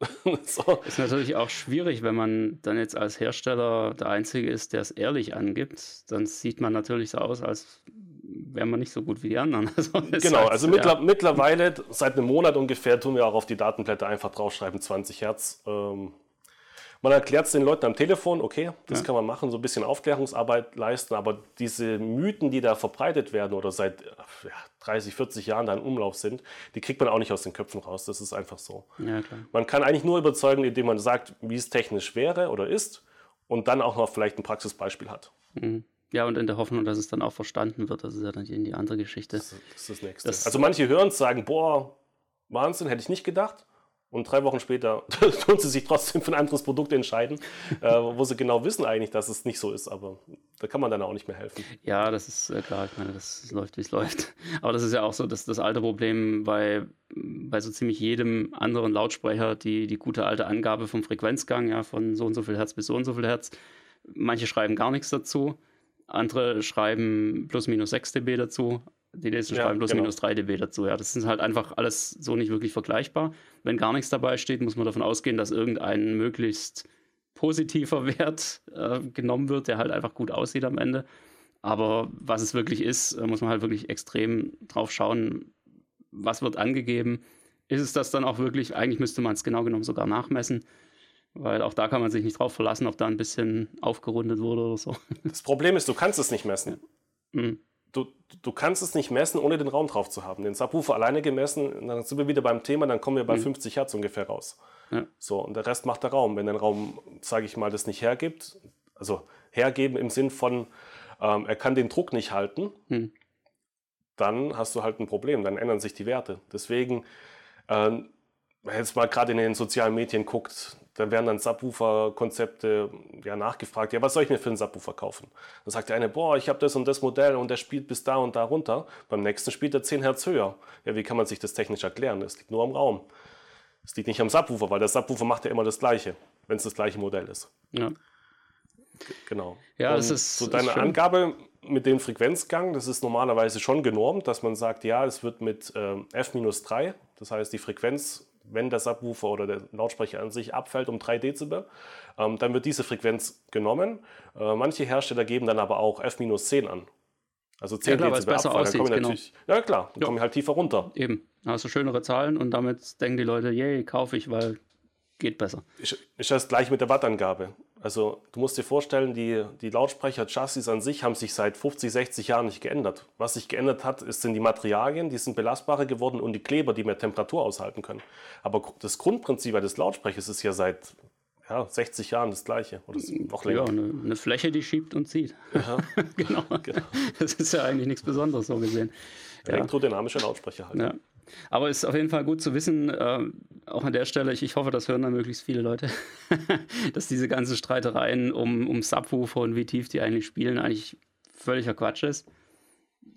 so. Ist natürlich auch schwierig, wenn man dann jetzt als Hersteller der Einzige ist, der es ehrlich angibt. Dann sieht man natürlich so aus, als wäre man nicht so gut wie die anderen. Also genau, heißt, also ja. mittlerweile, seit einem Monat ungefähr, tun wir auch auf die Datenblätter einfach draufschreiben, 20 Hertz. Ähm, man erklärt es den Leuten am Telefon, okay, das ja. kann man machen, so ein bisschen Aufklärungsarbeit leisten, aber diese Mythen, die da verbreitet werden oder seit ja, 30, 40 Jahren da im Umlauf sind, die kriegt man auch nicht aus den Köpfen raus. Das ist einfach so. Man kann eigentlich nur überzeugen, indem man sagt, wie es technisch wäre oder ist und dann auch noch vielleicht ein Praxisbeispiel hat. Mhm. Ja, und in der Hoffnung, dass es dann auch verstanden wird. Das ist ja dann die andere Geschichte. Das ist das Nächste. Das also manche hören es, sagen, boah, Wahnsinn, hätte ich nicht gedacht. Und drei Wochen später tun sie sich trotzdem für ein anderes Produkt entscheiden, äh, wo sie genau wissen eigentlich, dass es nicht so ist. Aber da kann man dann auch nicht mehr helfen. Ja, das ist äh, klar. Ich meine, das läuft, wie es läuft. Aber das ist ja auch so das, das alte Problem bei, bei so ziemlich jedem anderen Lautsprecher, die, die gute alte Angabe vom Frequenzgang, ja, von so und so viel Hertz bis so und so viel Hertz. Manche schreiben gar nichts dazu. Andere schreiben plus minus 6 dB dazu. Die nächsten schreiben plus genau. minus 3 dB dazu. Ja, das ist halt einfach alles so nicht wirklich vergleichbar. Wenn gar nichts dabei steht, muss man davon ausgehen, dass irgendein möglichst positiver Wert äh, genommen wird, der halt einfach gut aussieht am Ende. Aber was es wirklich ist, äh, muss man halt wirklich extrem drauf schauen, was wird angegeben. Ist es das dann auch wirklich, eigentlich müsste man es genau genommen sogar nachmessen, weil auch da kann man sich nicht drauf verlassen, ob da ein bisschen aufgerundet wurde oder so. Das Problem ist, du kannst es nicht messen. Mhm du, du kannst es nicht messen, ohne den Raum drauf zu haben. Den Subwoofer alleine gemessen, dann sind wir wieder beim Thema, dann kommen wir bei mhm. 50 Hertz ungefähr raus. Ja. So, und der Rest macht der Raum. Wenn der Raum, sage ich mal, das nicht hergibt, also hergeben im Sinn von, ähm, er kann den Druck nicht halten, mhm. dann hast du halt ein Problem, dann ändern sich die Werte. Deswegen, ähm, wenn jetzt mal gerade in den sozialen Medien guckt, da werden dann Subwoofer-Konzepte ja, nachgefragt, ja, was soll ich mir für einen Subwoofer kaufen? Dann sagt der eine, boah, ich habe das und das Modell und der spielt bis da und da runter. Beim nächsten spielt er 10 Hertz höher. Ja, wie kann man sich das technisch erklären? Das liegt nur am Raum. Es liegt nicht am Subwoofer, weil der Subwoofer macht ja immer das Gleiche, wenn es das gleiche Modell ist. Ja. Genau. Ja, und das ist so deine ist Angabe mit dem Frequenzgang, das ist normalerweise schon genormt, dass man sagt, ja, es wird mit ähm, F-3, das heißt die Frequenz wenn der Subwoofer oder der Lautsprecher an sich abfällt um 3 Dezibel, ähm, dann wird diese Frequenz genommen. Äh, manche Hersteller geben dann aber auch F-10 an. Also 10 ja, klar, Dezibel besser Abfall. Aussieht, genau. Ja klar, dann ja. kommen wir halt tiefer runter. Eben, du schönere Zahlen und damit denken die Leute, yay, kaufe ich, weil geht besser. Ist, ist das gleich mit der Wattangabe. Also du musst dir vorstellen, die, die Lautsprecher-Chassis an sich haben sich seit 50, 60 Jahren nicht geändert. Was sich geändert hat, ist, sind die Materialien, die sind belastbarer geworden und die Kleber, die mehr Temperatur aushalten können. Aber das Grundprinzip des Lautsprechers ist ja seit ja, 60 Jahren das gleiche oder noch länger. Ja, eine, eine, Fläche, die schiebt und zieht. Ja. genau. genau. Das ist ja eigentlich nichts Besonderes so gesehen. Elektrodynamische Lautsprecher halt. Ja. Aber es ist auf jeden Fall gut zu wissen, äh, auch an der Stelle, ich, ich hoffe, das hören dann möglichst viele Leute, dass diese ganzen Streitereien um, um Subwoofer und wie tief die eigentlich spielen, eigentlich völliger Quatsch ist.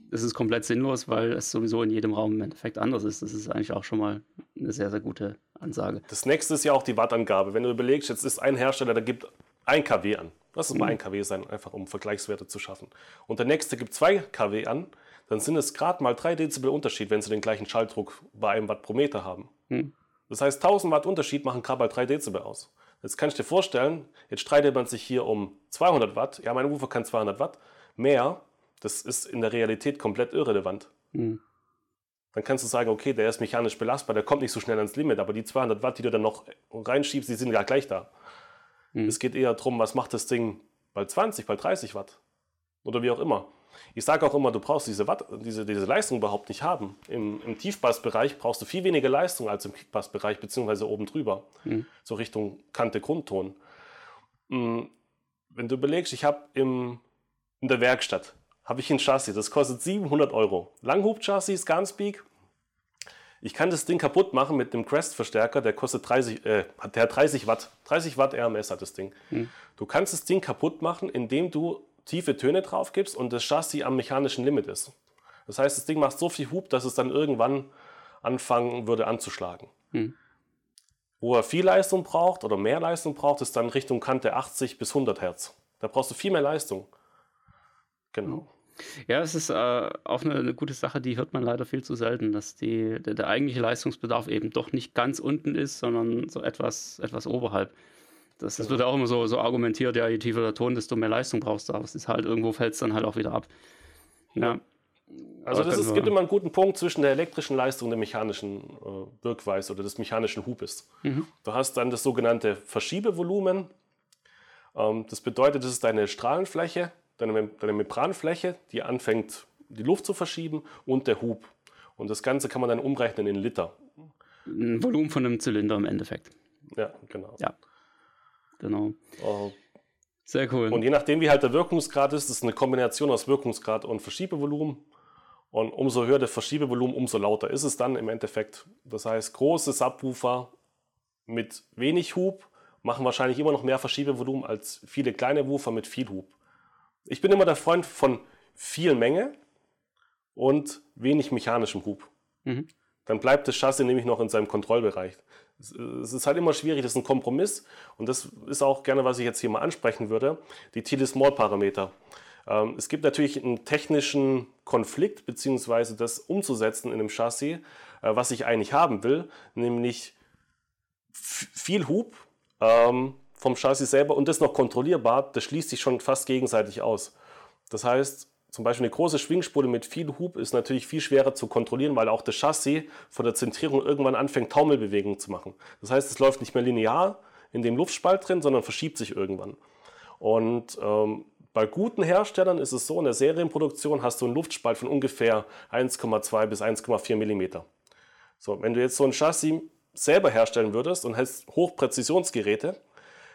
Es ist komplett sinnlos, weil es sowieso in jedem Raum im Endeffekt anders ist. Das ist eigentlich auch schon mal eine sehr, sehr gute Ansage. Das nächste ist ja auch die Wattangabe. Wenn du überlegst, jetzt ist ein Hersteller, der gibt 1 kW an. Lass es mal 1 kW sein, einfach um Vergleichswerte zu schaffen. Und der nächste gibt 2 kW an, dann sind es gerade mal 3 Dezibel Unterschied, wenn sie den gleichen Schalldruck bei einem Watt pro Meter haben. Hm. Das heißt, 1000 Watt Unterschied machen gerade mal 3 Dezibel aus. Jetzt kann ich dir vorstellen, jetzt streitet man sich hier um 200 Watt. Ja, mein Ufer kann 200 Watt. Mehr, das ist in der Realität komplett irrelevant. Hm. Dann kannst du sagen, okay, der ist mechanisch belastbar, der kommt nicht so schnell ans Limit, aber die 200 Watt, die du dann noch reinschiebst, die sind ja gleich da. Hm. Es geht eher darum, was macht das Ding bei 20, bei 30 Watt oder wie auch immer. Ich sage auch immer, du brauchst diese, Watt, diese, diese Leistung überhaupt nicht haben. Im, im Tiefbassbereich brauchst du viel weniger Leistung als im Kickbassbereich, beziehungsweise oben drüber, mhm. so Richtung Kante, Grundton. Hm, wenn du überlegst, ich habe in der Werkstatt habe ich ein Chassis, das kostet 700 Euro. Langhub-Chassis, Gunspeak. Ich kann das Ding kaputt machen mit einem Crest-Verstärker, der kostet 30, äh, der hat 30 Watt. 30 Watt RMS hat das Ding. Mhm. Du kannst das Ding kaputt machen, indem du tiefe Töne drauf gibst und das Chassis am mechanischen Limit ist. Das heißt, das Ding macht so viel Hub, dass es dann irgendwann anfangen würde anzuschlagen. Hm. Wo er viel Leistung braucht oder mehr Leistung braucht, ist dann Richtung Kante 80 bis 100 Hertz. Da brauchst du viel mehr Leistung. Genau. Ja, es ist äh, auch eine, eine, gute Sache, die hört man leider viel zu selten, dass die, der, der, eigentliche Leistungsbedarf eben doch nicht ganz unten ist, sondern so etwas, etwas oberhalb. Das, das wird ja auch immer so, so argumentiert, ja, je tiefer der Ton, desto mehr Leistung brauchst du. Aber es ist halt, irgendwo fällt es dann halt auch wieder ab. Ja. Also das ist, gibt immer einen guten Punkt zwischen der elektrischen Leistung und der mechanischen äh, Wirkweise oder des mechanischen Hubes. Mhm. Du hast dann das sogenannte Verschiebevolumen. Ähm, das bedeutet, das ist deine Strahlenfläche, deine, deine Membranfläche, die anfängt, die Luft zu verschieben und der Hub. Und das Ganze kann man dann umrechnen in Liter. Ein Volumen von einem Zylinder im Endeffekt. Ja, genau. Ja. Genau. Uh, Sehr cool. Und je nachdem, wie halt der Wirkungsgrad ist, ist eine Kombination aus Wirkungsgrad und Verschiebevolumen. Und umso höher der Verschiebevolumen, umso lauter ist es dann im Endeffekt. Das heißt, große Subwoofer mit wenig Hub machen wahrscheinlich immer noch mehr Verschiebevolumen als viele kleine Woofer mit viel Hub. Ich bin immer der Freund von viel Menge und wenig mechanischem Hub. Mhm. Dann bleibt das Chassis nämlich noch in seinem Kontrollbereich es ist halt immer schwierig, das ist ein Kompromiss und das ist auch gerne, was ich jetzt hier mal ansprechen würde, die Tilly-Small-Parameter. Ähm, es gibt natürlich einen technischen Konflikt, beziehungsweise das umzusetzen in einem Chassis, äh, was ich eigentlich haben will, nämlich viel Hub ähm, vom Chassis selber und das noch kontrollierbar, das schließt sich schon fast gegenseitig aus. Das heißt, zum Beispiel eine große Schwingspule mit viel Hub ist natürlich viel schwerer zu kontrollieren, weil auch das Chassis von der Zentrierung irgendwann anfängt, Taumelbewegungen zu machen. Das heißt, es läuft nicht mehr linear in dem Luftspalt drin, sondern verschiebt sich irgendwann. Und ähm, bei guten Herstellern ist es so, in der Serienproduktion hast du einen Luftspalt von ungefähr 1,2 bis 1,4 mm. So, wenn du jetzt so ein Chassis selber herstellen würdest und hättest Hochpräzisionsgeräte,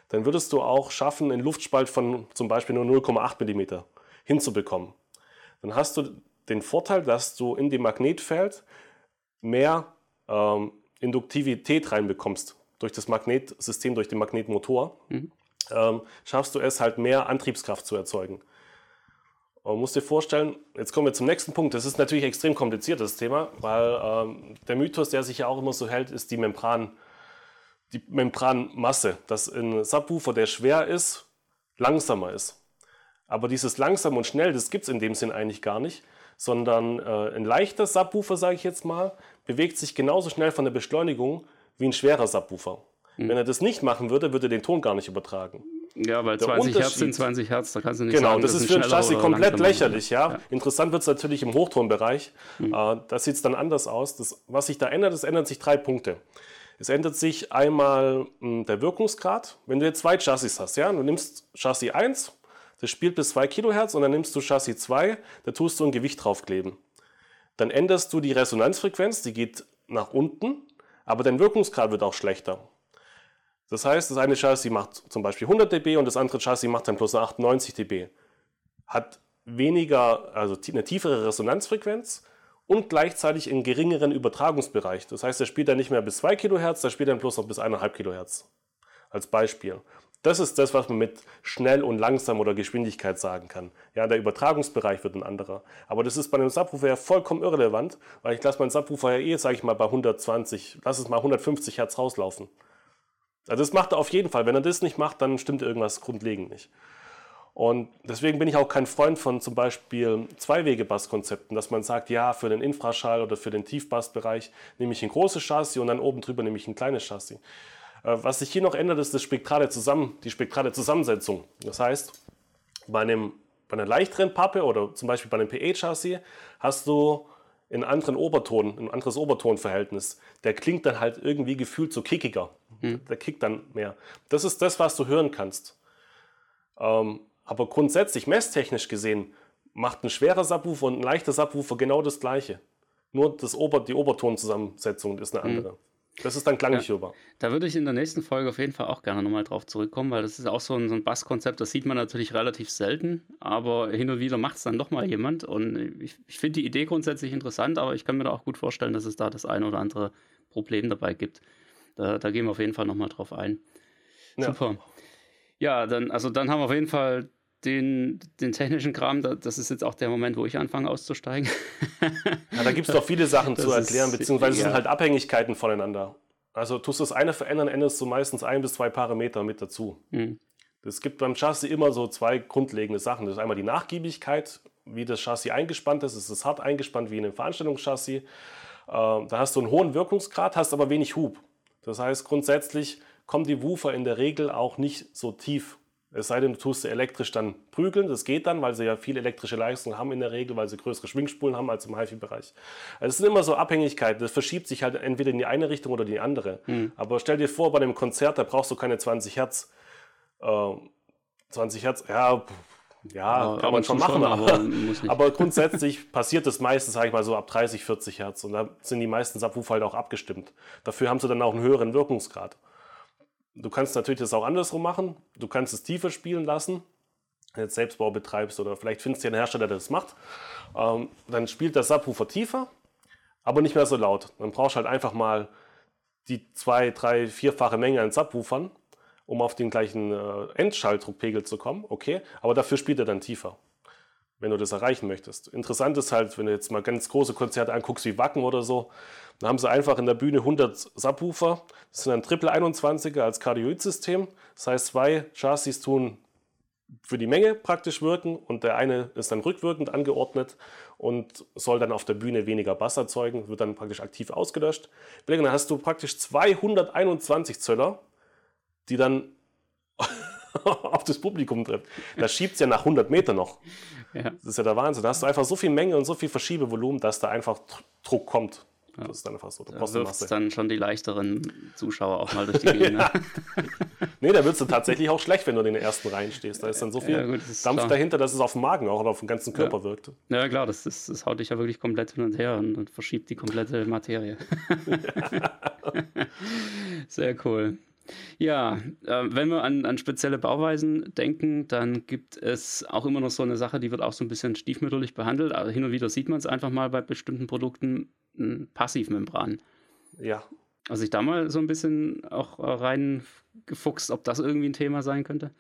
dann würdest du auch schaffen, einen Luftspalt von zum Beispiel nur 0,8 mm hinzubekommen dann hast du den Vorteil, dass du in dem Magnetfeld mehr ähm, Induktivität reinbekommst durch das Magnetsystem, durch den Magnetmotor. Mhm. Ähm, schaffst du es halt mehr Antriebskraft zu erzeugen. Man muss dir vorstellen, jetzt kommen wir zum nächsten Punkt. Das ist natürlich extrem kompliziert, das Thema, weil ähm, der Mythos, der sich ja auch immer so hält, ist die Membran, die Membranmasse, dass ein Subwoofer, der schwer ist, langsamer ist. Aber dieses langsam und schnell, das gibt es in dem Sinn eigentlich gar nicht, sondern äh, ein leichter Subwoofer, sage ich jetzt mal, bewegt sich genauso schnell von der Beschleunigung wie ein schwerer Subwoofer. Mhm. Wenn er das nicht machen würde, würde er den Ton gar nicht übertragen. Ja, weil der 20 Hertz sind 20 Hertz, da kannst du nicht genau, sagen, das, das ist für ein Chassis komplett lächerlich. Ja? ja. Interessant wird es natürlich im Hochtonbereich. Mhm. Äh, da sieht es dann anders aus. Das, was sich da ändert, es ändern sich drei Punkte. Es ändert sich einmal mh, hm, der Wirkungsgrad. Wenn du jetzt zwei Chassis hast, ja, du nimmst Chassis 1 das spielt bis 2 Kilohertz und dann nimmst du Chassis 2, da tust du ein Gewicht draufkleben. Dann änderst du die Resonanzfrequenz, die geht nach unten, aber dein Wirkungsgrad wird auch schlechter. Das heißt, das eine Chassis macht zum Beispiel 100 dB und das andere Chassis macht dann plus 98 dB. Hat weniger, also eine tiefere Resonanzfrequenz und gleichzeitig einen geringeren Übertragungsbereich. Das heißt, er spielt dann nicht mehr bis 2 Kilohertz, er spielt dann bloß noch bis 1,5 Kilohertz. Als Beispiel. Das ist das, was man mit schnell und langsam oder Geschwindigkeit sagen kann. Ja, der Übertragungsbereich wird ein anderer. Aber das ist bei einem Subwoofer ja vollkommen irrelevant, weil ich lasse meinen Subwoofer ja eh, sage ich mal, bei 120, lass es mal 150 Hertz rauslaufen. Also das macht er auf jeden Fall. Wenn er das nicht macht, dann stimmt irgendwas grundlegend nicht. Und deswegen bin ich auch kein Freund von zum Beispiel Zweiwege-Basskonzepten, dass man sagt, ja, für den Infraschall oder für den Tiefbassbereich nehme ich ein großes Chassis und dann oben drüber nehme ich ein kleines Chassis. Äh, was sich hier noch ändert, ist das spektrale Zusammen, die spektrale Zusammensetzung. Das heißt, bei, einem, bei einer leichteren Pappe oder zum Beispiel bei einem PE-Chassis hast du einen anderen Oberton, ein anderes Obertonverhältnis. Der klingt dann halt irgendwie gefühlt so kickiger. Mhm. Der kickt dann mehr. Das ist das, was du hören kannst. Ähm, aber grundsätzlich, messtechnisch gesehen, macht ein schwerer Subwoofer und ein leichter Subwoofer genau das Gleiche. Nur das Ober, die Obertonzusammensetzung ist eine mhm. andere. Mhm. Das ist dann klanglich ja, hörbar. Da würde ich in der nächsten Folge auf jeden Fall auch gerne nochmal drauf zurückkommen, weil das ist auch so ein, so ein Basskonzept, das sieht man natürlich relativ selten, aber hin und wieder macht es dann doch mal jemand. Und ich, ich finde die Idee grundsätzlich interessant, aber ich kann mir da auch gut vorstellen, dass es da das eine oder andere Problem dabei gibt. Da, da gehen wir auf jeden Fall nochmal drauf ein. Ja. Super. Ja, dann, also dann haben wir auf jeden Fall den, den technischen Kram, das ist jetzt auch der Moment, wo ich anfange auszusteigen. ja, da gibt es doch viele Sachen das zu erklären, ist, beziehungsweise ja. sind halt Abhängigkeiten voneinander. Also tust du das eine verändern, änderst du meistens ein bis zwei Parameter mit dazu. Mhm. Es gibt beim Chassis immer so zwei grundlegende Sachen. Das ist einmal die Nachgiebigkeit, wie das Chassis eingespannt ist. Ist es hart eingespannt wie in einem Veranstaltungschassis. Äh, da hast du einen hohen Wirkungsgrad, hast aber wenig Hub. Das heißt, grundsätzlich kommen die Woofer in der Regel auch nicht so tief es sei denn, du tust sie elektrisch dann prügeln. Das geht dann, weil sie ja viel elektrische Leistung haben in der Regel, weil sie größere Schwingspulen haben als im HiFi-Bereich. Also es sind immer so Abhängigkeiten. Das verschiebt sich halt entweder in die eine Richtung oder die andere. Mhm. Aber stell dir vor, bei einem Konzert, da brauchst du keine 20 Hertz. Äh, 20 Hertz, ja, ja, ja kann man schon machen, aber, aber, grundsätzlich passiert das meistens, sage ich mal so, ab 30, 40 Hertz. Und da sind die meisten Subwoofer halt auch abgestimmt. Dafür haben sie dann auch einen höheren Wirkungsgrad. Du kannst natürlich das auch andersrum machen. Du kannst es tiefer spielen lassen, wenn du jetzt Selbstbau betreibst oder vielleicht findest du einen Hersteller, der das macht. Ähm, dann spielt der Subwoofer tiefer, aber nicht mehr so laut. Dann brauchst du halt einfach mal die zwei, drei, vierfache Menge an Subwoofern, um auf den gleichen äh, Endschalldruckpegel zu kommen. Okay, aber dafür spielt er dann tiefer wenn du das erreichen möchtest. Interessant ist halt, wenn du jetzt mal ganz große Konzerte anguckst, wie Wacken oder so, dann haben sie einfach in der Bühne 100 Subwoofer. Das sind dann Triple 21er als Kardioid-System. Das heißt, zwei Chassis tun für die Menge praktisch wirken und der eine ist dann rückwirkend angeordnet und soll dann auf der Bühne weniger Bass erzeugen, wird dann praktisch aktiv ausgelöscht. Dann hast du praktisch 221 Zöller, die dann auf das Publikum trifft. Da schiebt es ja nach 100 Meter noch. Ja. Das ist ja der Wahnsinn. Da hast du einfach so viel Menge und so viel Verschiebevolumen, dass da einfach Druck kommt. Ja. Das ist dann einfach so. Du da wirft dann schon die leichteren Zuschauer auch mal durch die Gegend. Ne? nee, da wird es tatsächlich auch schlecht, wenn du in den ersten Reihen stehst. Da ist dann so viel ja, gut, Dampf klar. dahinter, dass es auf dem Magen auch oder auf dem ganzen Körper ja. wirkt. Ja, klar, das, ist, das haut dich ja wirklich komplett hin und her und, und verschiebt die komplette Materie. Sehr cool. Ja, äh, wenn wir an, an spezielle Bauweisen denken, dann gibt es auch immer noch so eine Sache, die wird auch so ein bisschen stiefmütterlich behandelt. Also hin und wieder sieht man es einfach mal bei bestimmten Produkten, Passivmembran. Ja. Also ich da mal so ein bisschen auch reingefuchst, ob das irgendwie ein Thema sein könnte.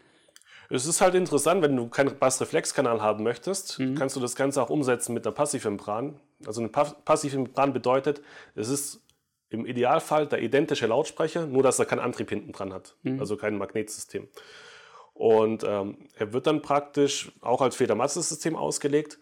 Es ist halt interessant, wenn du keinen Bassreflexkanal haben möchtest, mhm. kannst du das Ganze auch umsetzen mit einer Passivmembran. Also eine Passivmembran bedeutet, es ist im Idealfall der identische Lautsprecher, nur dass er keinen Antrieb hinten dran hat, mhm. also kein Magnetsystem. Und ähm, er wird dann praktisch auch als Federmasse-System ausgelegt.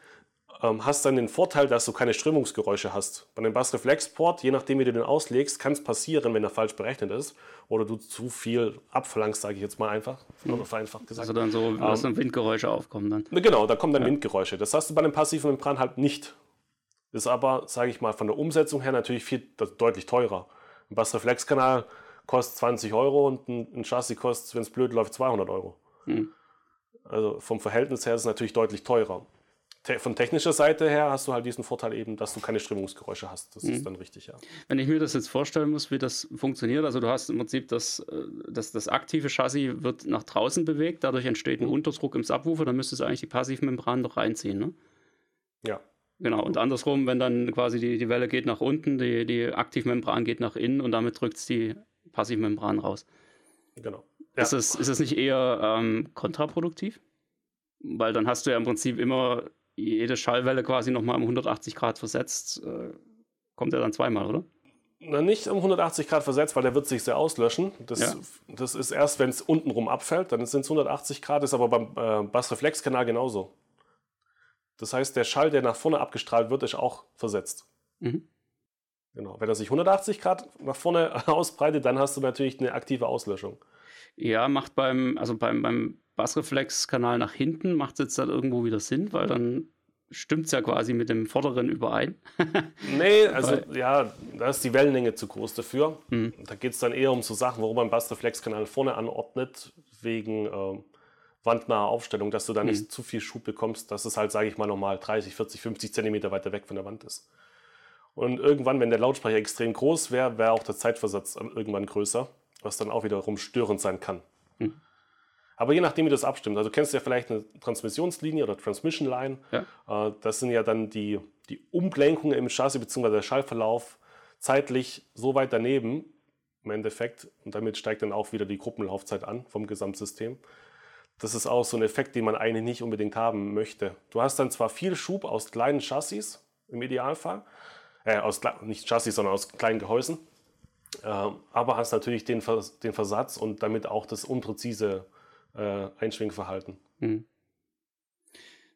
Ähm, hast dann den Vorteil, dass du keine Strömungsgeräusche hast. Bei einem Bassreflexport, je nachdem wie du den auslegst, kann es passieren, wenn er falsch berechnet ist oder du zu viel abverlangst, sage ich jetzt mal einfach, mhm. vereinfacht gesagt. Also dann so, ähm, Windgeräusche aufkommen dann. Genau, da kommen dann ja. Windgeräusche. Das hast du bei einem passiven Membran halt nicht. Ist aber, sage ich mal, von der Umsetzung her natürlich viel, deutlich teurer. Ein Bassreflexkanal kostet 20 Euro und ein, Chassis kostet, wenn es blöd läuft, 200 Euro. Hm. Also vom Verhältnis her ist es natürlich deutlich teurer. Te von technischer Seite her hast du halt diesen Vorteil eben, dass du keine Strömungsgeräusche hast. Das hm. ist dann richtig, ja. Wenn ich mir das jetzt vorstellen muss, wie das funktioniert, also du hast im Prinzip das, äh, das, das aktive Chassis wird nach draußen bewegt, dadurch entsteht ein hm. Unterdruck im Subwoofer, dann müsstest du eigentlich die Passivmembran doch reinziehen, ne? Ja. Genau, und andersrum, wenn dann quasi die, die Welle geht nach unten, die, die Aktivmembran geht nach innen und damit drückt es die Passivmembran raus. Genau. Ja. Ist, es, ist es nicht eher ähm, kontraproduktiv? Weil dann hast du ja im Prinzip immer jede Schallwelle quasi nochmal um 180 Grad versetzt. Äh, kommt er dann zweimal, oder? Na, nicht um 180 Grad versetzt, weil der wird sich sehr auslöschen. Das, ja. das ist erst, wenn es untenrum abfällt, dann sind es 180 Grad, ist aber beim äh, Bassreflexkanal genauso. Das heißt, der Schall, der nach vorne abgestrahlt wird, ist auch versetzt. Mhm. Genau. Wenn er sich 180 Grad nach vorne ausbreitet, dann hast du natürlich eine aktive Auslöschung. Ja, macht beim, also beim, beim Bassreflexkanal nach hinten, macht es jetzt dann irgendwo wieder Sinn, weil dann stimmt es ja quasi mit dem vorderen überein. nee, also ja, da ist die Wellenlänge zu groß dafür. Mhm. Da geht es dann eher um so Sachen, warum man Bassreflexkanal vorne anordnet, wegen äh, wandnaher Aufstellung, dass du da mhm. nicht zu viel Schub bekommst, dass es halt, sage ich mal, normal 30, 40, 50 Zentimeter weiter weg von der Wand ist. Und irgendwann, wenn der Lautsprecher extrem groß wäre, wäre auch der Zeitversatz irgendwann größer, was dann auch wiederum störend sein kann. Mhm. Aber je nachdem, wie das abstimmt. Also du kennst ja vielleicht eine Transmissionslinie oder Transmission Line. Ja. Äh, das sind ja dann die, die Umlenkungen im Chassis bzw. der Schallverlauf zeitlich so weit daneben im Endeffekt. Und damit steigt dann auch wieder die Gruppenlaufzeit an vom Gesamtsystem. Das ist auch so ein Effekt, den man eigentlich nicht unbedingt haben möchte. Du hast dann zwar viel Schub aus kleinen Chassis im Idealfall, äh, aus nicht Chassis, sondern aus kleinen Gehäusen, äh, aber hast natürlich den, Vers den Versatz und damit auch das unpräzise äh, Einschwingverhalten. Mhm.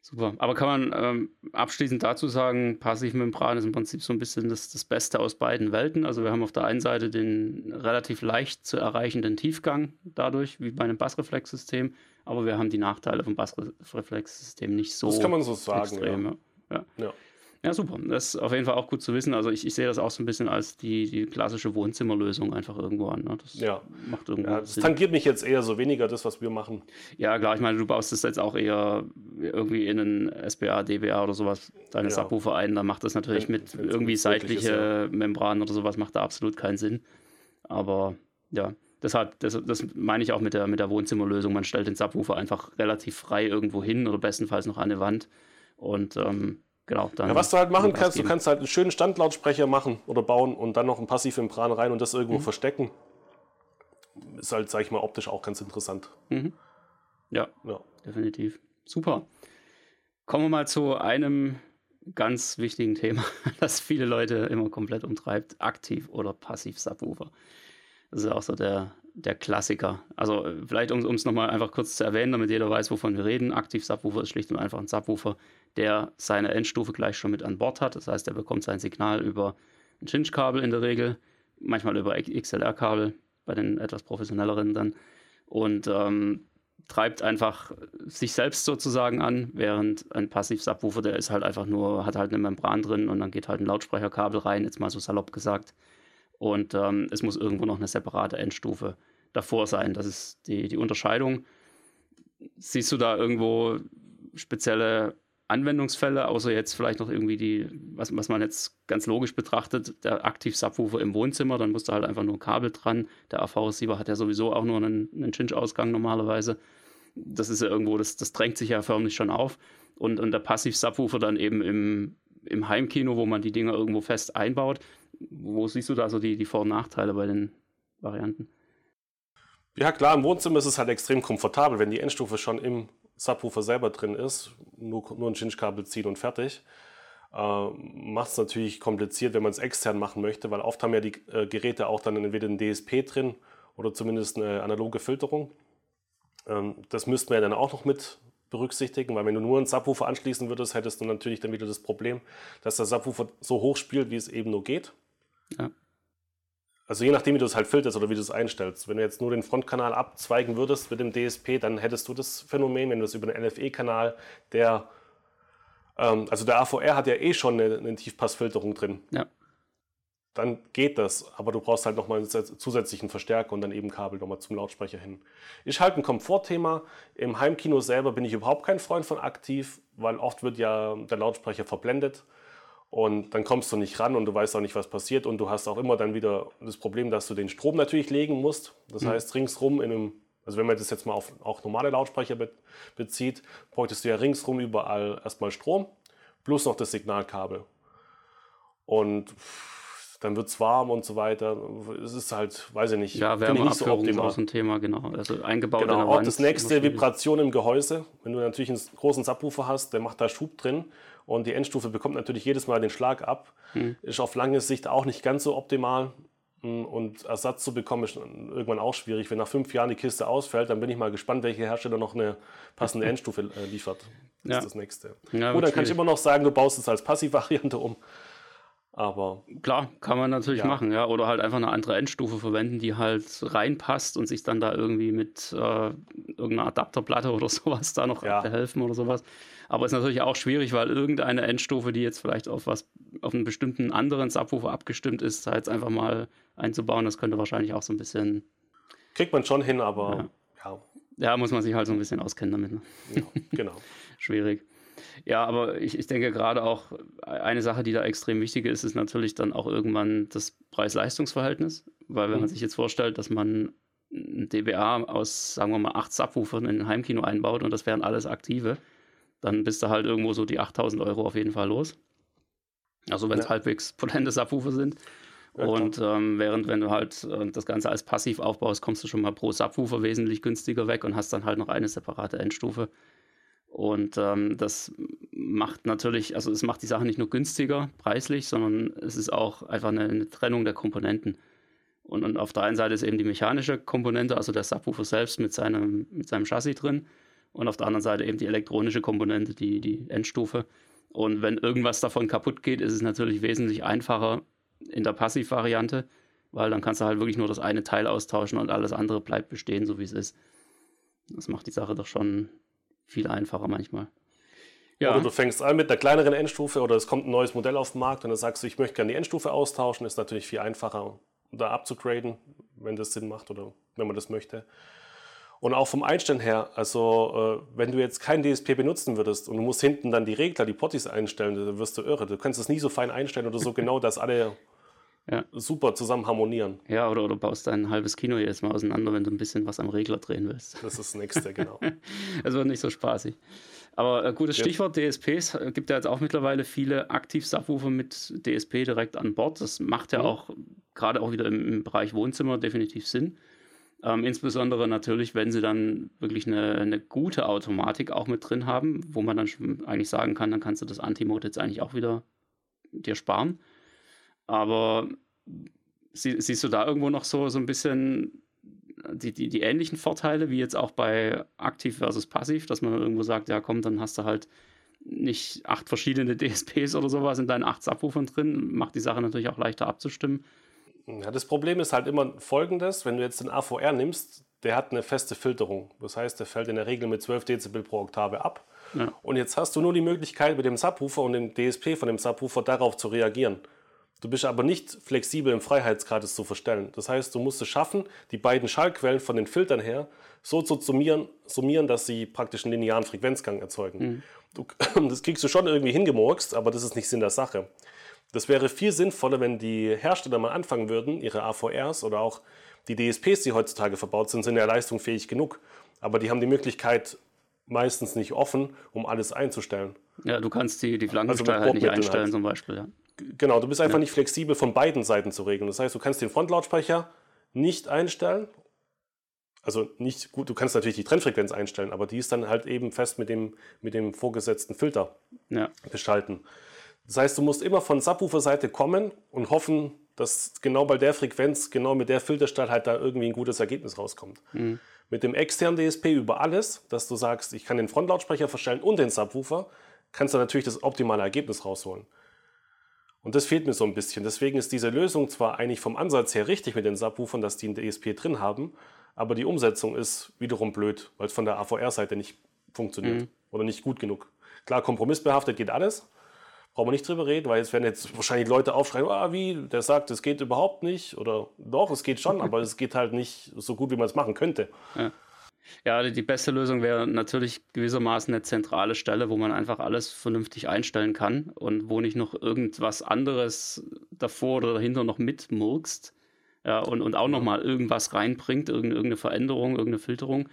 Super. Aber kann man ähm, abschließend dazu sagen, Passivmembran ist im Prinzip so ein bisschen das, das Beste aus beiden Welten. Also wir haben auf der einen Seite den relativ leicht zu erreichenden Tiefgang dadurch, wie bei einem Bassreflexsystem, aber wir haben die Nachteile vom Bassreflexsystem nicht so. Das kann man so sagen. Extrem, ja. ja. ja. Ja, super. Das ist auf jeden Fall auch gut zu wissen. Also ich, ich sehe das auch so ein bisschen als die, die klassische Wohnzimmerlösung einfach irgendwo an. Ne? Das ja. macht irgendwo ja, das Sinn. tangiert mich jetzt eher so weniger das, was wir machen. Ja, klar. Ich meine, du baust das jetzt auch eher irgendwie in einen SBA, DBA oder sowas, deine ja. Subwoofer ein. Da macht das natürlich wenn, mit irgendwie seitliche ja. Membranen oder sowas, macht da absolut keinen Sinn. Aber ja, deshalb, das, das meine ich auch mit der, mit der Wohnzimmerlösung. Man stellt den Subwoofer einfach relativ frei irgendwo hin oder bestenfalls noch an eine Wand. Und ähm, Genau, ja, was du halt machen kannst, du kannst halt einen schönen Standlautsprecher machen oder bauen und dann noch ein Passivmembran rein und das irgendwo mhm. verstecken. Ist halt, sag ich mal, optisch auch ganz interessant. Mhm. Ja, ja, definitiv. Super. Kommen wir mal zu einem ganz wichtigen Thema, das viele Leute immer komplett umtreibt: Aktiv- oder Passiv-Subwoofer. Das ist auch so der, der Klassiker. Also vielleicht, um es nochmal einfach kurz zu erwähnen, damit jeder weiß, wovon wir reden. Aktiv-Subwoofer ist schlicht und einfach ein Subwoofer, der seine Endstufe gleich schon mit an Bord hat. Das heißt, er bekommt sein Signal über ein Cinch-Kabel in der Regel, manchmal über XLR-Kabel, bei den etwas professionelleren dann. Und ähm, treibt einfach sich selbst sozusagen an, während ein Passiv-Subwoofer, der ist halt einfach nur, hat halt eine Membran drin und dann geht halt ein Lautsprecherkabel rein, jetzt mal so salopp gesagt. Und ähm, es muss irgendwo noch eine separate Endstufe davor sein. Das ist die, die Unterscheidung. Siehst du da irgendwo spezielle Anwendungsfälle, außer jetzt vielleicht noch irgendwie die, was, was man jetzt ganz logisch betrachtet, der Aktiv-Subwoofer im Wohnzimmer, dann musst du halt einfach nur ein Kabel dran. Der AV-Receiver hat ja sowieso auch nur einen, einen Cinch-Ausgang normalerweise. Das ist ja irgendwo, das, das drängt sich ja förmlich schon auf. Und, und der Passiv-Subwoofer dann eben im, im Heimkino, wo man die Dinger irgendwo fest einbaut. Wo siehst du da so die, die Vor- und Nachteile bei den Varianten? Ja, klar, im Wohnzimmer ist es halt extrem komfortabel, wenn die Endstufe schon im Subwoofer selber drin ist, nur, nur ein Cinch-Kabel ziehen und fertig. Äh, Macht es natürlich kompliziert, wenn man es extern machen möchte, weil oft haben ja die äh, Geräte auch dann entweder ein DSP drin oder zumindest eine analoge Filterung. Ähm, das müssten wir ja dann auch noch mit berücksichtigen, weil wenn du nur einen Subwoofer anschließen würdest, hättest du natürlich dann wieder das Problem, dass der Subwoofer so hoch spielt, wie es eben nur geht. Ja. Also je nachdem, wie du es halt filterst oder wie du es einstellst. Wenn du jetzt nur den Frontkanal abzweigen würdest mit dem DSP, dann hättest du das Phänomen, wenn du es über den NFE-Kanal, der, ähm, also der AVR hat ja eh schon eine, eine Tiefpassfilterung drin. Ja. Dann geht das, aber du brauchst halt nochmal einen zusätzlichen Verstärker und dann eben Kabel nochmal zum Lautsprecher hin. Ist halt ein Komfortthema. Im Heimkino selber bin ich überhaupt kein Freund von aktiv, weil oft wird ja der Lautsprecher verblendet. Und dann kommst du nicht ran und du weißt auch nicht, was passiert. Und du hast auch immer dann wieder das Problem, dass du den Strom natürlich legen musst. Das mhm. heißt, ringsrum in einem, also wenn man das jetzt mal auf auch normale Lautsprecher be bezieht, bräuchtest du ja ringsrum überall erstmal Strom, plus noch das Signalkabel. Und dann wird es warm und so weiter. Es ist halt, weiß ich nicht, ja, finde ich nicht so optimal. ist auch ein Thema, genau. Also eingebaut genau, in der Wand. das nächste Vibration im Gehäuse. Wenn du natürlich einen großen Subwoofer hast, der macht da Schub drin und die Endstufe bekommt natürlich jedes Mal den Schlag ab. Hm. Ist auf lange Sicht auch nicht ganz so optimal. Hm, und Ersatz zu bekommen ist irgendwann auch schwierig. Wenn nach fünf Jahren die Kiste ausfällt, dann bin ich mal gespannt, welcher Hersteller noch eine passende Endstufe äh, liefert. Das ja. ist das nächste. Ja, dann kann ich immer noch sagen, du baust es als Passivvariante um. Aber klar, kann man natürlich ja. machen, ja. Oder halt einfach eine andere Endstufe verwenden, die halt reinpasst und sich dann da irgendwie mit äh, irgendeiner Adapterplatte oder sowas da noch ja. helfen oder sowas. Aber ist natürlich auch schwierig, weil irgendeine Endstufe, die jetzt vielleicht auf was, auf einen bestimmten anderen Subwoofer abgestimmt ist, da jetzt einfach mal einzubauen, das könnte wahrscheinlich auch so ein bisschen. Kriegt man schon hin, aber ja. Ja, ja muss man sich halt so ein bisschen auskennen damit. Ne? Ja, genau. Schwierig. Ja, aber ich, ich denke gerade auch, eine Sache, die da extrem wichtig ist, ist natürlich dann auch irgendwann das Preis-Leistungs-Verhältnis. Weil wenn mhm. man sich jetzt vorstellt, dass man ein DBA aus, sagen wir mal, acht Subwoofern in ein Heimkino einbaut und das wären alles aktive, dann bist du halt irgendwo so die 8000 Euro auf jeden Fall los. Also wenn es ja. halbwegs potente Subwoofer sind. Ja, und ähm, während wenn du halt äh, das Ganze als passiv aufbaust, kommst du schon mal pro Subwoofer wesentlich günstiger weg und hast dann halt noch eine separate Endstufe. Und ähm, das macht natürlich, also es macht die Sache nicht nur günstiger preislich, sondern es ist auch einfach eine, eine Trennung der Komponenten. Und, und, auf der einen Seite ist eben die mechanische Komponente, also der Subwoofer selbst mit seinem, mit seinem Chassis drin. Und auf der anderen Seite eben die elektronische Komponente, die, die Endstufe. Und wenn irgendwas davon kaputt geht, ist es natürlich wesentlich einfacher in der Passivvariante, weil dann kannst du halt wirklich nur das eine Teil austauschen und alles andere bleibt bestehen, so wie es ist. Das macht die Sache doch schon viel einfacher manchmal. Ja. Oder du fängst an mit der kleineren Endstufe oder es kommt ein neues Modell auf den Markt und dann sagst du, ich möchte gerne die Endstufe austauschen, ist natürlich viel einfacher, da abzugraden, wenn das Sinn macht oder wenn man das möchte. Und auch vom Einstellen her, also äh, wenn du jetzt kein DSP benutzen würdest und du musst hinten dann die Regler, die Potties einstellen, dann wirst du irre. Du kannst es nie so fein einstellen oder so genau, dass alle ja. super zusammen harmonieren. Ja, oder, oder baust dein halbes Kino jetzt mal auseinander, wenn du ein bisschen was am Regler drehen willst. Das ist das nächste, genau. Es wird nicht so spaßig. Aber äh, gutes Stichwort ja. DSPs. Äh, gibt ja jetzt auch mittlerweile viele Aktiv-Subwoofer mit DSP direkt an Bord. Das macht ja mhm. auch gerade auch wieder im, im, Bereich Wohnzimmer definitiv Sinn. Ähm, insbesondere natürlich, wenn sie dann wirklich eine, eine, gute Automatik auch mit drin haben, wo man dann schon eigentlich sagen kann, dann kannst du das Anti-Mode jetzt eigentlich auch wieder dir sparen. Aber sie, siehst du da irgendwo noch so, so ein bisschen die, die, die ähnlichen Vorteile, wie jetzt auch bei aktiv versus passiv, dass man irgendwo sagt, ja komm, dann hast du halt nicht acht verschiedene DSPs oder sowas in deinen acht Subwoofern drin, macht die Sache natürlich auch leichter abzustimmen. Ja, das Problem ist halt immer folgendes, wenn du jetzt den AVR nimmst, der hat eine feste Filterung. Das heißt, der fällt in der Regel mit 12 Dezibel pro Oktave ab. Ja. Und jetzt hast du nur die Möglichkeit, mit dem Subwoofer und dem DSP von dem Subwoofer darauf zu reagieren. Du bist aber nicht flexibel im Freiheitsgrad, es zu verstellen. Das heißt, du musst es schaffen, die beiden Schallquellen von den Filtern her so zu summieren, summieren dass sie praktisch einen linearen Frequenzgang erzeugen. Mhm. Du, das kriegst du schon irgendwie hingemurkst, aber das ist nicht Sinn der Sache. Das wäre viel sinnvoller, wenn die Hersteller mal anfangen würden, ihre AVRs oder auch die DSPs, die heutzutage verbaut sind, sind ja leistungsfähig genug. Aber die haben die Möglichkeit meistens nicht offen, um alles einzustellen. Ja, du kannst die, die Flankensteuer also halt nicht einstellen halt. zum Beispiel. Ja. Genau, du bist einfach ja. nicht flexibel von beiden Seiten zu regeln. Das heißt, du kannst den Frontlautsprecher nicht einstellen. Also nicht gut, du kannst natürlich die Trennfrequenz einstellen, aber die ist dann halt eben fest mit dem, mit dem vorgesetzten Filter ja. beschalten. Das heißt, du musst immer von Subwoofer-Seite kommen und hoffen, dass genau bei der Frequenz, genau mit der Filterstelle halt da irgendwie ein gutes Ergebnis rauskommt. Mhm. Mit dem externen DSP über alles, dass du sagst, ich kann den Frontlautsprecher verstellen und den Subwoofer, kannst du natürlich das optimale Ergebnis rausholen. Und das fehlt mir so ein bisschen. Deswegen ist diese Lösung zwar eigentlich vom Ansatz her richtig mit den Subwoofern, dass die ein DSP drin haben, aber die Umsetzung ist wiederum blöd, weil es von der AVR-Seite nicht funktioniert mhm. oder nicht gut genug. Klar, kompromissbehaftet geht alles. Brauchen wir nicht drüber reden, weil jetzt werden jetzt wahrscheinlich Leute aufschreien, ah, wie, der sagt, es geht überhaupt nicht. Oder doch, es geht schon, aber es geht halt nicht so gut, wie man es machen könnte. Ja. Ja, die beste Lösung wäre natürlich gewissermaßen eine zentrale Stelle, wo man einfach alles vernünftig einstellen kann und wo nicht noch irgendwas anderes davor oder dahinter noch mitmurkst ja, und, und auch nochmal irgendwas reinbringt, irgendeine Veränderung, irgendeine Filterung.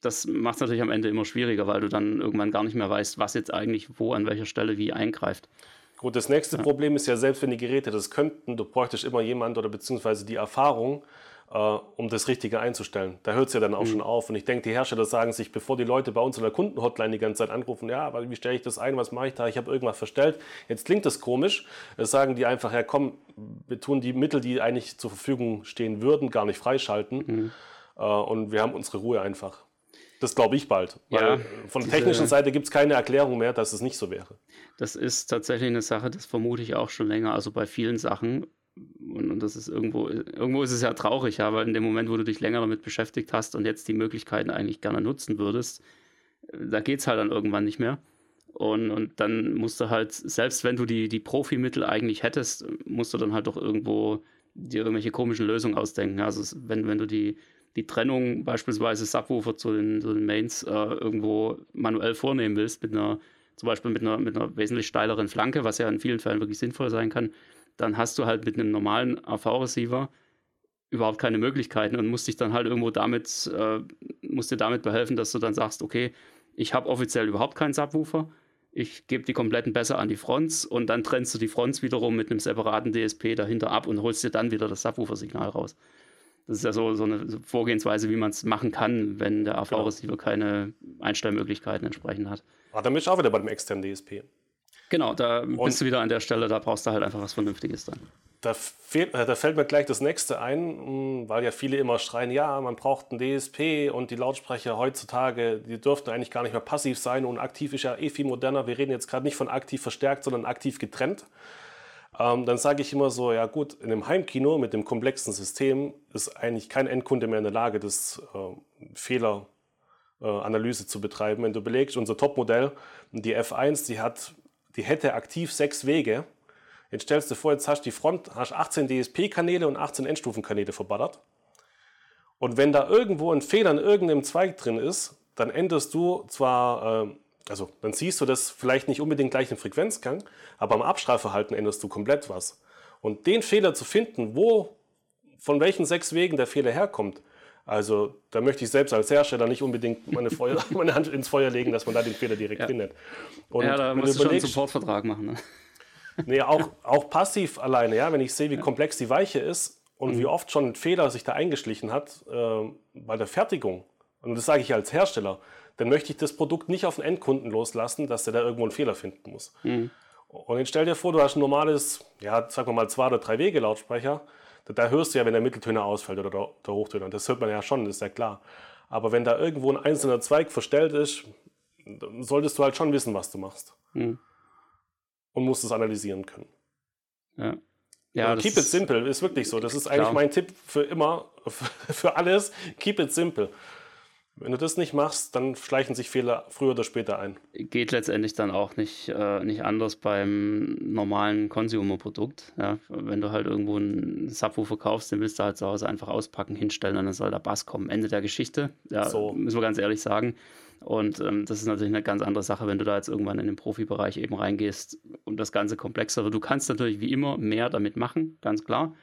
Das macht es natürlich am Ende immer schwieriger, weil du dann irgendwann gar nicht mehr weißt, was jetzt eigentlich wo, an welcher Stelle wie eingreift. Gut, das nächste ja. Problem ist ja, selbst wenn die Geräte das könnten, du bräuchtest immer jemand oder beziehungsweise die Erfahrung, um das Richtige einzustellen. Da hört es ja dann auch mhm. schon auf. Und ich denke, die Hersteller sagen sich, bevor die Leute bei uns in der Kundenhotline die ganze Zeit anrufen, ja, aber wie stelle ich das ein, was mache ich da, ich habe irgendwas verstellt, jetzt klingt das komisch, das sagen die einfach, ja komm, wir tun die Mittel, die eigentlich zur Verfügung stehen würden, gar nicht freischalten. Mhm. Äh, und wir haben unsere Ruhe einfach. Das glaube ich bald. Ja, von der technischen Seite gibt es keine Erklärung mehr, dass es nicht so wäre. Das ist tatsächlich eine Sache, das vermute ich auch schon länger. Also bei vielen Sachen, und, und, das ist irgendwo, irgendwo ist es ja traurig, aber in dem Moment, wo du dich länger damit beschäftigt hast und jetzt die Möglichkeiten eigentlich gerne nutzen würdest, da geht es halt dann irgendwann nicht mehr. Und, und dann musst du halt, selbst wenn du die, die Profimittel eigentlich hättest, musst du dann halt doch irgendwo dir irgendwelche komischen Lösungen ausdenken. Also wenn, wenn du die, die Trennung beispielsweise Subwoofer zu den, zu den Mains äh, irgendwo manuell vornehmen willst, mit einer, zum Beispiel mit einer, mit einer wesentlich steileren Flanke, was ja in vielen Fällen wirklich sinnvoll sein kann, dann hast du halt mit einem normalen AV-Receiver überhaupt keine Möglichkeiten und musst dich dann halt irgendwo damit, äh, musst dir damit behelfen, dass du dann sagst, okay, ich habe offiziell überhaupt keinen Subwoofer, ich gebe die kompletten besser an die Fronts und dann trennst du die Fronts wiederum mit einem separaten DSP dahinter ab und holst dir dann wieder das Subwoofer-Signal raus. Das ist ja so, so eine Vorgehensweise, wie man es machen kann, wenn der AV-Receiver genau. keine Einstellmöglichkeiten entsprechend hat. Ah, dann bist du auch wieder bei dem externen DSP. Genau, da und bist du wieder an der Stelle, da brauchst du halt einfach was Vernünftiges dann. Da, fehlt, äh, da fällt mir gleich das nächste ein, hm, weil ja viele immer schreien, ja, man braucht einen DSP und die Lautsprecher heutzutage, die dürften eigentlich gar nicht mehr passiv sein und aktiv ist ja eh viel moderner. Wir reden jetzt gerade nicht von aktiv verstärkt, sondern aktiv getrennt. Ähm, dann sage ich immer so, ja gut, in einem Heimkino mit dem komplexen System ist eigentlich kein Endkunde mehr in der Lage, das äh, Fehleranalyse äh, zu betreiben. Wenn du belegst, unser Topmodell, die F1, die hat die hätte aktiv sechs Wege. Jetzt stellst du vor, jetzt hast du die Front, hast 18 DSP-Kanäle und 18 Endstufenkanäle verballert. Und wenn da irgendwo ein Fehler in irgendeinem Zweig drin ist, dann änderst du zwar, äh, also dann siehst du das vielleicht nicht unbedingt gleich im Frequenzgang, aber am Abstrahlverhalten änderst du komplett was. Und den Fehler zu finden, wo, von welchen sechs Wegen der Fehler herkommt, also da möchte ich selbst als Hersteller nicht unbedingt meine, Feuer, meine Hand ins Feuer legen, dass man da den Fehler direkt ja. findet. Und ja, da musst du schon einen Supportvertrag machen. Ne? Nee, auch, auch passiv alleine, ja, wenn ich sehe, wie komplex die Weiche ist und mhm. wie oft schon ein Fehler sich da eingeschlichen hat äh, bei der Fertigung, und das sage ich als Hersteller, dann möchte ich das Produkt nicht auf den Endkunden loslassen, dass der da irgendwo einen Fehler finden muss. Mhm. Und jetzt stell dir vor, du hast ein normales, ja, sagen wir mal zwei oder drei Wege Lautsprecher da, da, hörst du ja, wenn der Mitteltöner ausfällt oder der, der Hochtöner. Das hört man ja schon, das ist ja klar. Aber wenn da irgendwo ein einzelner Zweig verstellt ist, dann solltest du halt schon wissen, was du machst. Mhm. Und musst es analysieren können. Ja. Ja, keep it simple ist wirklich so. Das ist eigentlich klar. mein Tipp für immer, für alles. Keep it simple. Wenn du das nicht machst, dann schleichen sich Fehler früher oder später ein. Geht letztendlich dann auch nicht, äh, nicht anders beim normalen Consumer-Produkt. Ja? Wenn du halt irgendwo einen Subwoofer kaufst, den willst du halt zu Hause einfach auspacken, hinstellen und dann soll der Bass kommen. Ende der Geschichte. Ja, so. Müssen wir ganz ehrlich sagen. Und ähm, das ist natürlich eine ganz andere Sache, wenn du da jetzt irgendwann in den Profibereich eben reingehst und das Ganze komplexer wird. Du kannst natürlich wie immer mehr damit machen, ganz klar.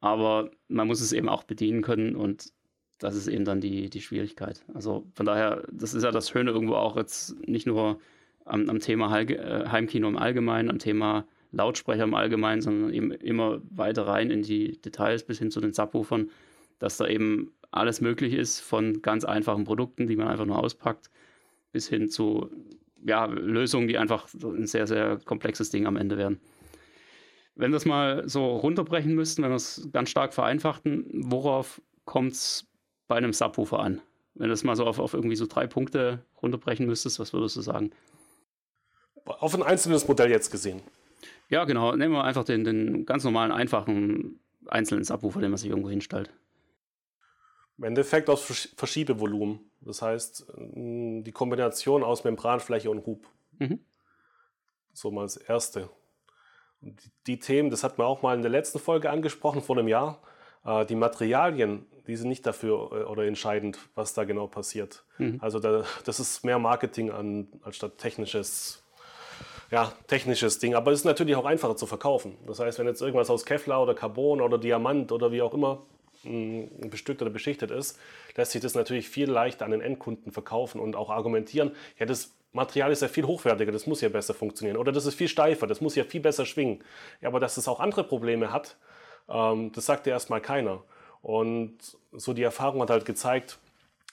Aber man muss es eben auch bedienen können und das ist eben dann die, die Schwierigkeit. Also von daher, das ist ja das Schöne irgendwo auch jetzt nicht nur am, am Thema äh, Heimkino im Allgemeinen, am Thema Lautsprecher im Allgemeinen, sondern eben immer weiter rein in die Details bis hin zu den Subwoofern, dass da eben alles möglich ist, von ganz einfachen Produkten, die man einfach nur auspackt, bis hin zu ja, Lösungen, die einfach ein sehr, sehr komplexes Ding am Ende werden. Wenn wir es mal so runterbrechen müssten, wenn wir es ganz stark vereinfachten, worauf kommt es bei einem Subwoofer an? Wenn du das mal so auf, auf irgendwie so drei Punkte runterbrechen müsstest, was würdest du sagen? Auf ein einzelnes Modell jetzt gesehen. Ja, genau. Nehmen wir einfach den, den ganz normalen, einfachen, einzelnen Subwoofer, den man sich irgendwo hinstellt. Im Endeffekt aus Verschiebevolumen. Das heißt, die Kombination aus Membranfläche und Hub. Mhm. So mal das Erste. Die, die, Themen, das hat man auch mal in der letzten Folge angesprochen, vor einem Jahr. Äh, die Materialien, die sind nicht dafür äh, oder entscheidend, was da genau passiert. Mhm. Also da, das ist mehr Marketing an, anstatt technisches, ja, technisches Ding. Aber es ist natürlich auch einfacher zu verkaufen. Das heißt, wenn jetzt irgendwas aus Kevlar oder Carbon oder Diamant oder wie auch immer mm, bestückt oder beschichtet ist, lässt sich das natürlich viel leichter an den Endkunden verkaufen und auch argumentieren. Ja, das Material ist ja viel hochwertiger, das muss ja besser funktionieren. Oder das ist viel steifer, das muss ja viel besser schwingen. Ja, aber dass es auch andere Probleme hat, ähm, das sagt ja erstmal keiner. Und so die Erfahrung hat halt gezeigt,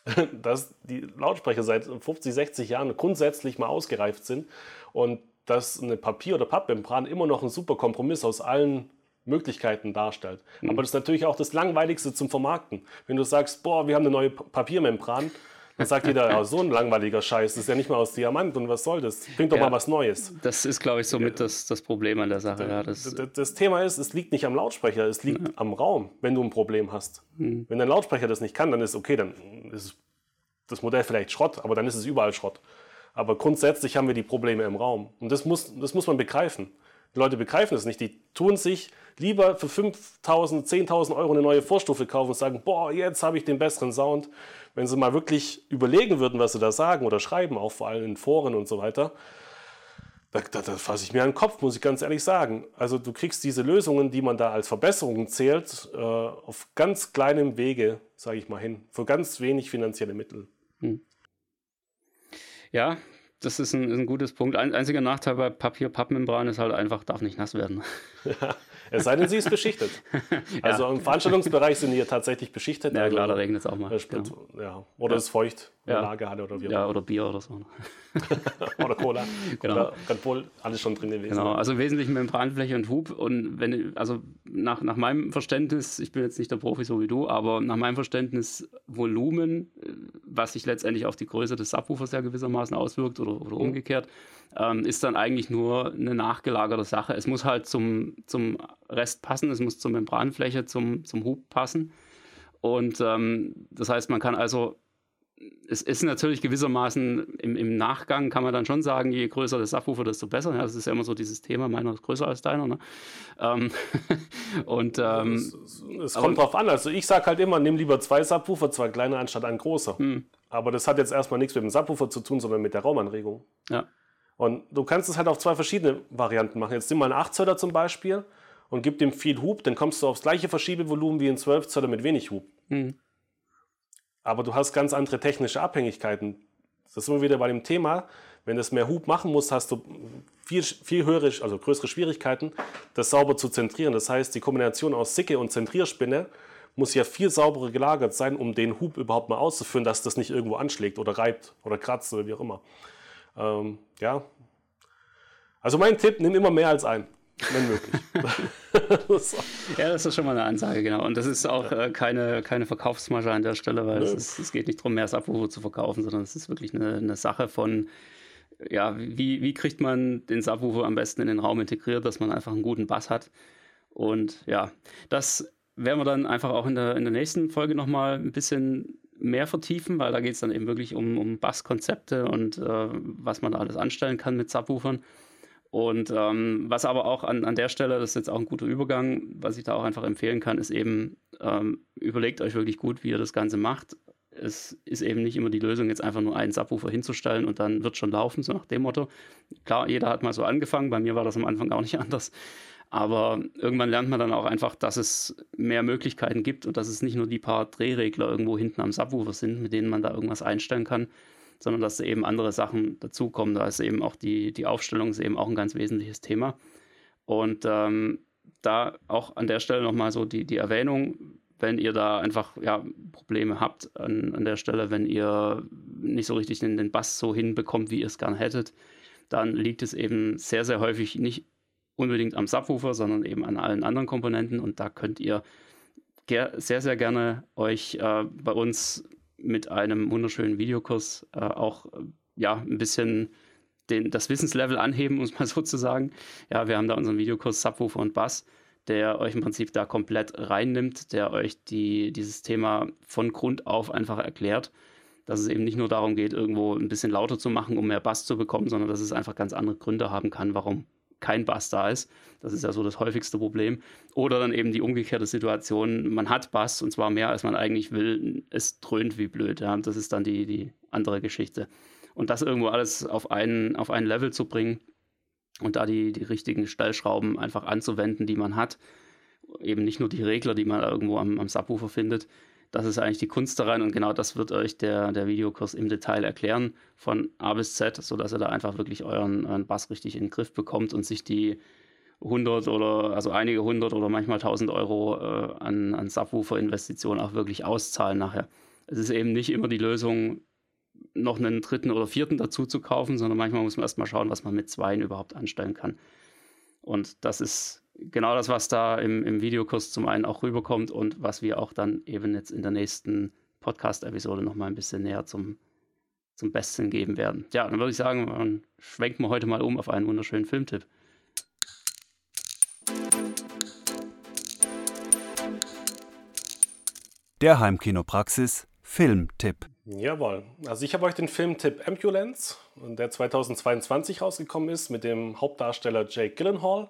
dass die Lautsprecher seit 50, 60 Jahren grundsätzlich mal ausgereift sind und dass eine Papier- oder Pappmembran immer noch ein super Kompromiss aus allen Möglichkeiten darstellt. Mhm. Aber das ist natürlich auch das Langweiligste zum Vermarkten. Wenn du sagst, boah, wir haben eine neue Papiermembran, dann sagt jeder, ja, so ein langweiliger Scheiß, das ist ja nicht mal aus Diamant und was soll das? Bringt doch ja, mal was Neues. Das ist, glaube ich, somit das, das Problem an der Sache. Ja, das, das, Thema ist, es liegt nicht am Lautsprecher, es liegt ja. am Raum, wenn du ein Problem hast. Mhm. Wenn dein Lautsprecher das nicht kann, dann ist okay, dann ist das Modell vielleicht Schrott, aber dann ist es überall Schrott. Aber grundsätzlich haben wir die Probleme im Raum. Und das muss, das muss man begreifen. Die Leute begreifen es nicht. Die tun sich lieber für 5.000, 10.000 Euro eine neue Vorstufe kaufen und sagen, boah, jetzt habe ich den besseren Sound. Wenn sie mal wirklich überlegen würden, was sie da sagen oder schreiben, auch vor allem in Foren und so weiter, da, da, da fasse ich mir an den Kopf, muss ich ganz ehrlich sagen. Also du kriegst diese Lösungen, die man da als Verbesserungen zählt, äh, auf ganz kleinem Wege, sage ich mal hin, für ganz wenig finanzielle Mittel. Hm. Ja, das ist ein, ist ein gutes Punkt. Ein, einziger Nachteil bei Papier-Pappmembran ist halt einfach, darf nicht nass werden. Ja, es sei denn, sie ist beschichtet. Also ja. im Veranstaltungsbereich sind die ja tatsächlich beschichtet. Ja, klar, da regnet es auch mal. Sprit, genau. ja. Oder ja. ist feucht in der Lagerhalle oder wie auch Ja, oder Bier oder so. oder Cola. Genau. Oder Red Bull, alles schon drin gewesen. Genau, also wesentlich Membranfläche und Hub. Und wenn, also nach, nach meinem Verständnis, ich bin jetzt nicht der Profi so wie du, aber nach meinem Verständnis Volumen, äh, was sich letztendlich auf die Größe des Subwoofers ja gewissermaßen auswirkt oder, oder mhm. Ähm, ist dann eigentlich nur eine nachgelagerte Sache. Es muss halt zum, zum Rest passen, es muss zur Membranfläche, zum, zum Hub passen. Und ähm, das heißt, man kann also, es ist natürlich gewissermaßen im, im, Nachgang, kann man dann schon sagen, je größer der Subwoofer, desto besser. Ja, das ist ja immer so dieses Thema, meiner ist größer als deiner. Ne? Ähm, und ähm, es, es kommt drauf an. Also ich sage halt immer, nimm lieber zwei Subwoofer, zwei kleine anstatt ein großer. Hm. Aber das hat jetzt erstmal nichts mit dem Subwoofer zu tun, sondern mit der Raumanregung. Ja. Und du kannst es halt auf zwei verschiedene Varianten machen. Jetzt nimm mal einen 8 Zöller zum Beispiel und gib dem viel Hub, dann kommst du aufs gleiche Verschiebevolumen wie ein 12 Zöller mit wenig Hub. Mhm. Aber du hast ganz andere technische Abhängigkeiten. Das ist immer wieder bei dem Thema, wenn du mehr Hub machen musst, hast du viel, viel höhere, also größere Schwierigkeiten, das sauber zu zentrieren. Das heißt, die Kombination aus Sicke und Zentrierspinne muss ja viel sauberer gelagert sein, um den Hub überhaupt mal auszuführen, dass das nicht irgendwo anschlägt oder reibt oder kratzt oder wie auch immer. Ähm, ja. Also mein Tipp, nimm immer mehr als ein, wenn möglich. ja, das ist schon mal eine Ansage, genau. Und das ist auch äh, keine, keine Verkaufsmasche an der Stelle, weil es, ist, es geht nicht darum, mehr Subwoofer zu verkaufen, sondern es ist wirklich eine, eine Sache von, ja, wie, wie kriegt man den Subwoofer am besten in den Raum integriert, dass man einfach einen guten Bass hat. Und ja, das werden wir dann einfach auch in der, in der nächsten Folge nochmal ein bisschen mehr vertiefen, weil da geht es dann eben wirklich um, um Basskonzepte und äh, was man da alles anstellen kann mit Subwoofern. Und ähm, was aber auch an, an der Stelle, das ist jetzt auch ein guter Übergang, was ich da auch einfach empfehlen kann, ist eben, ähm, überlegt euch wirklich gut, wie ihr das Ganze macht. Es ist eben nicht immer die Lösung, jetzt einfach nur einen Subwoofer hinzustellen und dann wird schon laufen, so nach dem Motto. Klar, jeder hat mal so angefangen, bei mir war das am Anfang auch nicht anders. Aber irgendwann lernt man dann auch einfach, dass es mehr Möglichkeiten gibt und dass es nicht nur die paar Drehregler irgendwo hinten am Subwoofer sind, mit denen man da irgendwas einstellen kann, sondern dass eben andere Sachen dazukommen. Da ist eben auch die, die Aufstellung ist eben auch ein ganz wesentliches Thema. Und ähm, da auch an der Stelle nochmal so die, die Erwähnung, wenn ihr da einfach ja, Probleme habt an, an der Stelle, wenn ihr nicht so richtig den, den Bass so hinbekommt, wie ihr es gerne hättet, dann liegt es eben sehr, sehr häufig nicht unbedingt am Subwoofer, sondern eben an allen anderen Komponenten. Und da könnt ihr sehr, sehr gerne euch äh, bei uns mit einem wunderschönen Videokurs äh, auch äh, ja, ein bisschen den, das Wissenslevel anheben, muss man sozusagen. Ja, wir haben da unseren Videokurs Subwoofer und Bass, der euch im Prinzip da komplett reinnimmt, der euch die, dieses Thema von Grund auf einfach erklärt, dass es eben nicht nur darum geht, irgendwo ein bisschen lauter zu machen, um mehr Bass zu bekommen, sondern dass es einfach ganz andere Gründe haben kann, warum kein Bass da ist. Das ist ja so das häufigste Problem. Oder dann eben die umgekehrte Situation, man hat Bass und zwar mehr, als man eigentlich will. Es dröhnt wie blöd. Ja. Das ist dann die, die andere Geschichte. Und das irgendwo alles auf einen, auf ein Level zu bringen und da die, die richtigen Stellschrauben einfach anzuwenden, die man hat. Eben nicht nur die Regler, die man irgendwo am, am Subwoofer findet. Das ist eigentlich die Kunst daran und genau das wird euch der, der Videokurs im Detail erklären, von A bis Z, sodass ihr da einfach wirklich euren, euren Bass richtig in den Griff bekommt und sich die 100 oder also einige hundert oder manchmal 1000 Euro äh, an, an Subwoofer-Investitionen auch wirklich auszahlen nachher. Es ist eben nicht immer die Lösung, noch einen dritten oder vierten dazu zu kaufen, sondern manchmal muss man erstmal schauen, was man mit zweien überhaupt anstellen kann. Und das ist genau das, was da im, im Videokurs zum einen auch rüberkommt und was wir auch dann eben jetzt in der nächsten Podcast-Episode nochmal ein bisschen näher zum, zum Besten geben werden. Ja, dann würde ich sagen, dann schwenken wir heute mal um auf einen wunderschönen Filmtipp. Der Heimkinopraxis Filmtipp. Jawohl. Also ich habe euch den Filmtipp Ambulance, der 2022 rausgekommen ist, mit dem Hauptdarsteller Jake Gyllenhaal,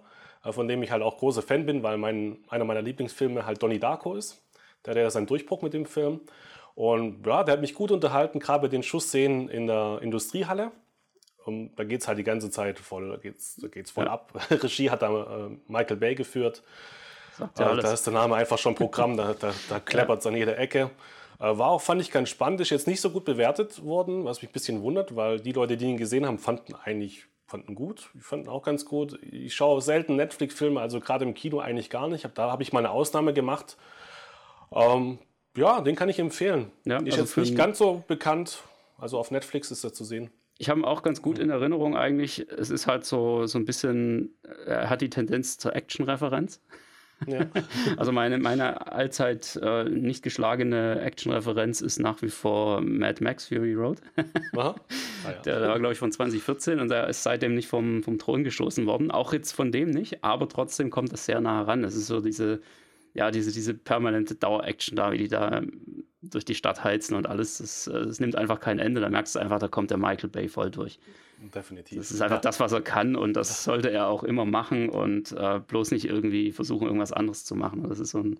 von dem ich halt auch großer Fan bin, weil mein, einer meiner Lieblingsfilme halt Donnie Darko ist. Der hat ja seinen Durchbruch mit dem Film. Und ja, der hat mich gut unterhalten, gerade bei den Schussszenen in der Industriehalle. Und da geht es halt die ganze Zeit voll, da geht's, da geht's voll ja. ab. Regie hat da äh, Michael Bay geführt. Ja da ist der Name einfach schon Programm, da, da, da kleppert es an jeder Ecke. Äh, war auch, fand ich ganz spannend, ist jetzt nicht so gut bewertet worden, was mich ein bisschen wundert, weil die Leute, die ihn gesehen haben, fanden eigentlich fanden gut. Ich fand auch ganz gut. Ich schaue selten Netflix-Filme, also gerade im Kino eigentlich gar nicht. Da habe ich mal eine Ausnahme gemacht. Ähm, ja, den kann ich empfehlen. Ja, ist also jetzt nicht ganz so bekannt. Also auf Netflix ist er zu sehen. Ich habe ihn auch ganz gut in Erinnerung eigentlich. Es ist halt so, so ein bisschen, er hat die Tendenz zur Action-Referenz. Ja. Also meine, meine allzeit äh, nicht geschlagene Action-Referenz ist nach wie vor Mad Max Fury Road. Ah, ja. der, der, war, glaube ich, von 2014 und der ist seitdem nicht vom, vom Thron gestoßen worden. Auch jetzt von dem nicht, aber trotzdem kommt das sehr nah heran. Es ist so diese, ja, diese, diese permanente Dauer-Action da, wie die da durch die Stadt heizen und alles. Es äh, nimmt einfach kein Ende. Da merkst du einfach, da kommt der Michael Bay voll durch. Definitiv. Das ist einfach das, was er kann und das sollte er auch immer machen und äh, bloß nicht irgendwie versuchen, irgendwas anderes zu machen. Das ist so ein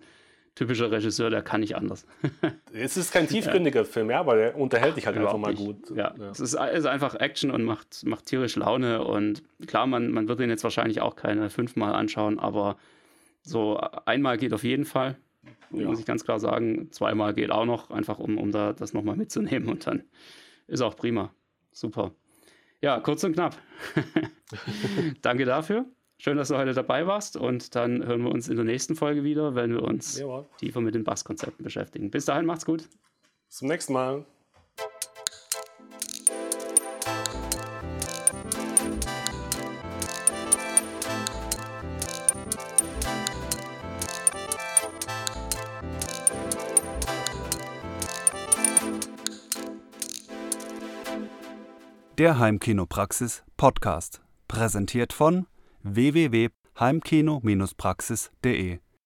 typischer Regisseur, der kann nicht anders. es ist kein tiefgründiger ja. Film, ja, aber der unterhält dich halt einfach mal gut. Ja, ja. es ist, ist, einfach Action und macht, macht tierisch Laune und klar, man, man wird ihn jetzt wahrscheinlich auch keine fünfmal anschauen, aber so einmal geht auf jeden Fall, ja. muss ich ganz klar sagen. Zweimal geht auch noch, einfach um, um da das nochmal mitzunehmen und dann ist auch prima. Super. Ja, kurz und knapp. Danke dafür. Schön, dass du heute dabei warst und dann hören wir uns in der nächsten Folge wieder, wenn wir uns Jawohl. tiefer mit den Basskonzepten beschäftigen. Bis dahin, macht's gut. Bis zum nächsten Mal. Der Heimkinopraxis Podcast, präsentiert von www.heimkino-praxis.de